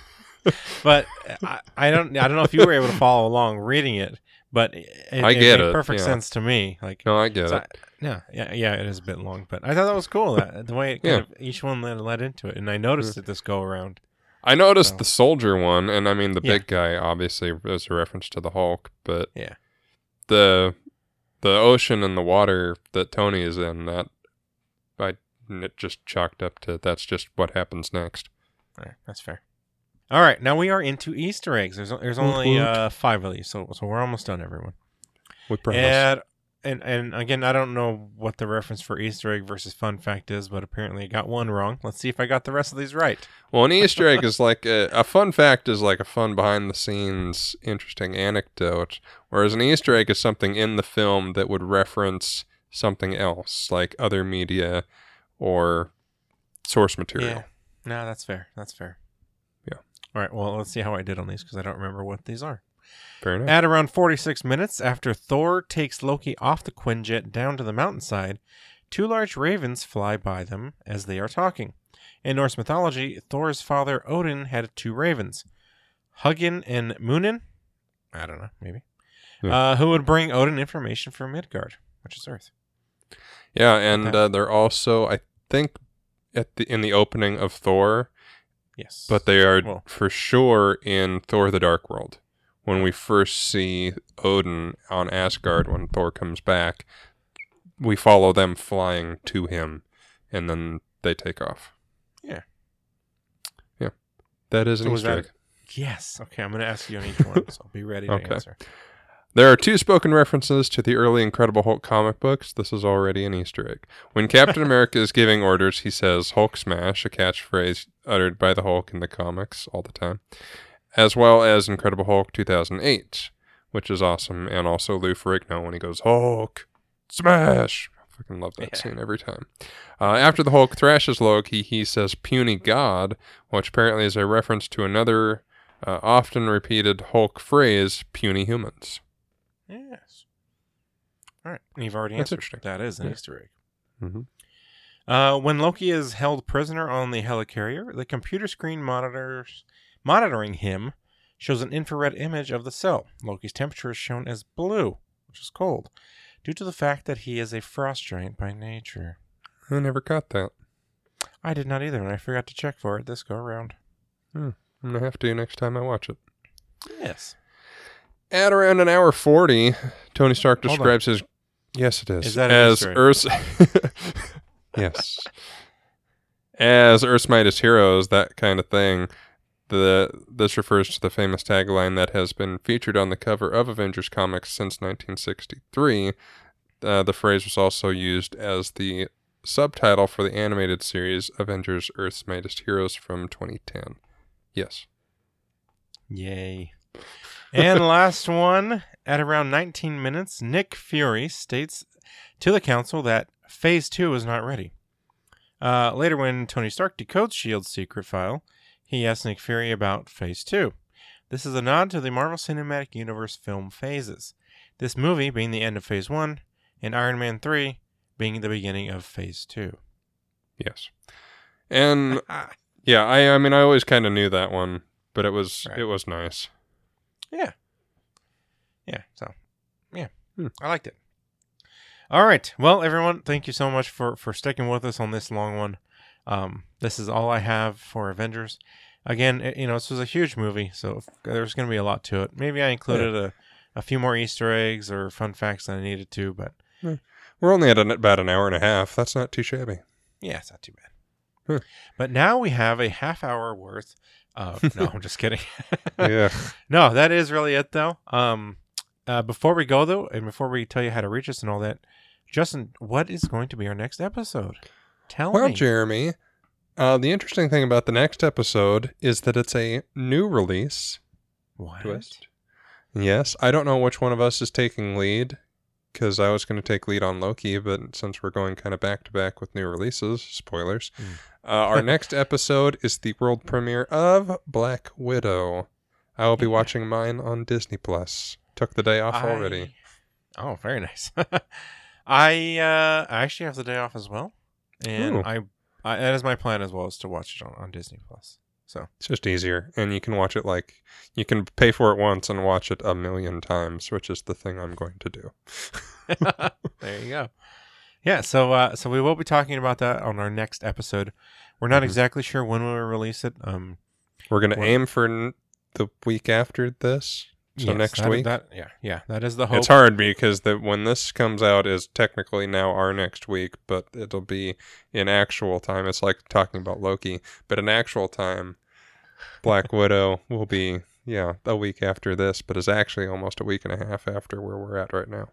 but I, I don't. I don't know if you were able to follow along reading it, but it, I get made it, perfect yeah. sense to me. Like, No, I get so it. I- yeah, yeah, yeah. It is a bit long, but I thought that was cool. That the way it kind Yeah. of each one led, led into it, and I noticed mm. it this go around. I noticed So- the soldier one, and I mean the Yeah. big guy obviously is a reference to the Hulk, but Yeah. the the ocean and the water that Tony is in that I it just chalked up to that's just what happens next. Right, that's fair. All right, now we are into Easter eggs. There's there's only uh, five of these, so so we're almost done, everyone. With promise. And and and again, I don't know what the reference for Easter egg versus fun fact is, but apparently I got one wrong. Let's see if I got the rest of these right. Well, an Easter egg is like a, a fun fact is like a fun behind the scenes interesting anecdote, whereas an Easter egg is something in the film that would reference something else, like other media or source material. Yeah. No, that's fair. That's fair. All right. Well, let's see how I did on these because I don't remember what these are. Fair enough. At around 46 minutes after Thor takes Loki off the Quinjet down to the mountainside, two large ravens fly by them as they are talking. In Norse mythology, Thor's father Odin had two ravens, Hugin and Munin. I don't know, maybe. Yeah. Uh, who would bring Odin information from Midgard, which is Earth. Yeah, and uh, they're also, I think, at the in the opening of Thor, Yes. but they are Well- for sure in Thor: The Dark World when we first see Odin on Asgard when Thor comes back. We follow them flying to him, and then they take off. Yeah. yeah, that is an So Easter egg. Yes. Okay, I'm going to ask you on each one, so I'll be ready to Okay. answer. There are two spoken references to the early Incredible Hulk comic books. This is already an Easter egg. When Captain America is giving orders, he says Hulk smash, a catchphrase uttered by the Hulk in the comics all the time, as well as Incredible Hulk 2008, which is awesome, and also Lou Ferrigno when he goes Hulk smash. I fucking love that Yeah. scene every time. Uh, after the Hulk thrashes Loki, he says puny god, which apparently is a reference to another uh, often repeated Hulk phrase, puny humans. Yes. All right. And You've already That's answered. That is an Yeah. Easter egg. Mm-hmm. Uh, when Loki is held prisoner on the helicarrier, the computer screen monitors monitoring him shows an infrared image of the cell. Loki's temperature is shown as blue, which is cold, due to the fact that he is a frost giant by nature. I never caught that. I did not either, and I forgot to check for it this go around. I'm gonna have to next time I watch it. Yes. At around an hour forty, Tony Stark Hold on. describes his. Yes, it is. Is that as? Earth's? yes. As Earth's mightiest heroes, that kind of thing. The this refers to the famous tagline that has been featured on the cover of Avengers comics since 1963. Uh, the phrase was also used as the subtitle for the animated series Avengers: Earth's Mightiest Heroes from 2010. Yes. Yay. And last one, at around 19 minutes, Nick Fury states to the council that Phase 2 is not ready. Uh, later, when Tony Stark decodes S.H.I.E.L.D.'s secret file, he asks Nick Fury about Phase 2. This is a nod to the Marvel Cinematic Universe film phases. This movie being the end of Phase 1, and Iron Man 3 being the beginning of Phase 2. Yes. And Ah, Yeah, I I mean I always kind of knew that one, but it was Right. it was nice. Yeah, Yeah. so yeah, Hmm. I liked it. All right, well, everyone, thank you so much for for sticking with us on this long one. Um, this is all I have for Avengers. Again, it- you know, this was a huge movie, so there's going to be a lot to it. Maybe I included a, a few more Easter eggs or fun facts than I needed to, but We're only at about an hour and a half. That's not too shabby. yeah, it's not too bad. Huh. But now we have a half hour worth of. No, I'm just kidding. yeah. No, that is really it though. Um, uh, before we go though, and before we tell you how to reach us and all that, Justin, what is going to be our next episode? Tell Well, me. Jeremy, uh, the interesting thing about the next episode is that it's a new release. what? Twist. Yes, I don't know which one of us is taking lead because I was going to take lead on Loki, but since we're going kind of back to back with new releases, spoilers, Mm. uh, our next episode is the world premiere of Black Widow. I will be Yeah. watching mine on Disney Plus. Took the day off I- already. Oh, very nice. I uh, I actually have the day off as well, and Ooh. I, I that is my plan as well is to watch it on, on Disney Plus. So It's just easier, and you can watch it like you can pay for it once and watch it a million times, which is the thing I'm going to do. there you go. Yeah, so uh, so we will be talking about that on our next episode. We're not Mhm. exactly sure when we'll release it. Um, We're going to Well- aim for n- the week after this. So yes, next that- week. That, yeah, yeah, that is the hope. It's hard because the when this comes out is technically now our next week, but it'll be in actual time. It's like talking about Loki, but in actual time, Black Widow will be yeah a week after this, but is actually almost a week and a half after where we're at right now.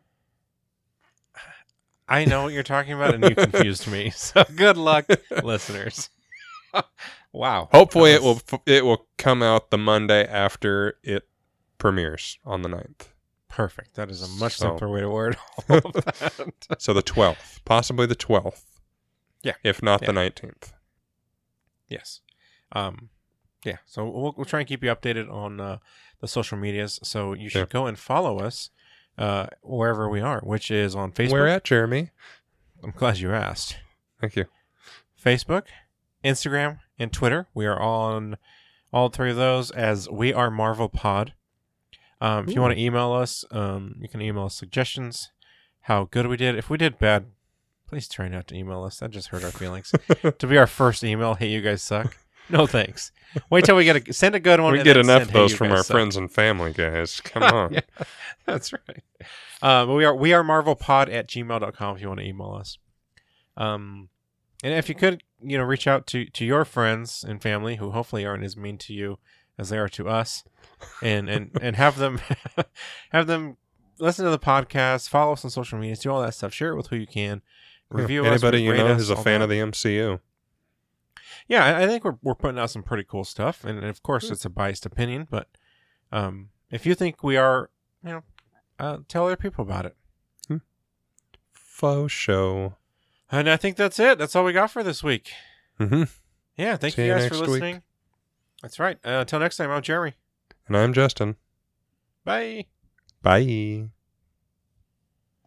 I know what you're talking about, and you confused me. So good luck, listeners. wow. Hopefully, That it will it will come out the Monday after it premieres on the 9th. perfect. That is a much So- simpler way to word all of that. So the 12th, possibly the 12th. Yeah. If not the 19th. yes. Um. Yeah. So we'll we'll try and keep you updated on uh, the social medias. So you should Yeah. go and follow us uh, wherever we are, which is on Facebook. Where at, Jeremy? I'm glad you asked. Thank you. Facebook, Instagram, and Twitter. We are on all three of those as We Are Marvel Pod. Um, if you want to email us, um, you can email us suggestions, how good we did. If we did bad, please try not to email us. That just hurt our feelings. to be our first email, hey, you guys suck. No thanks. Wait till we get a send a good one. we get enough send, of those you from our suck." friends and family, guys. Come on. Yeah, that's right. Uh, but we are we are marvelpod at gmail.com if you want to email us. Um, and if you could, you know, reach out to to your friends and family who hopefully aren't as mean to you as they are to us, and and and have them have them listen to the podcast, follow us on social media, do all that stuff, share it with who you can, review us, Anybody you know who's a fan that. of the MCU. Yeah, I, I think we're we're putting out some pretty cool stuff, and, of course Hmm. it's a biased opinion, but um, if you think we are, you know, uh, tell other people about it. Faux show. And I think that's it. That's all we got for this week. hmm Yeah, thank See you you guys for next week. listening. That's right. Uh, until next time, I'm Jeremy. And I'm Justin. Bye. Bye.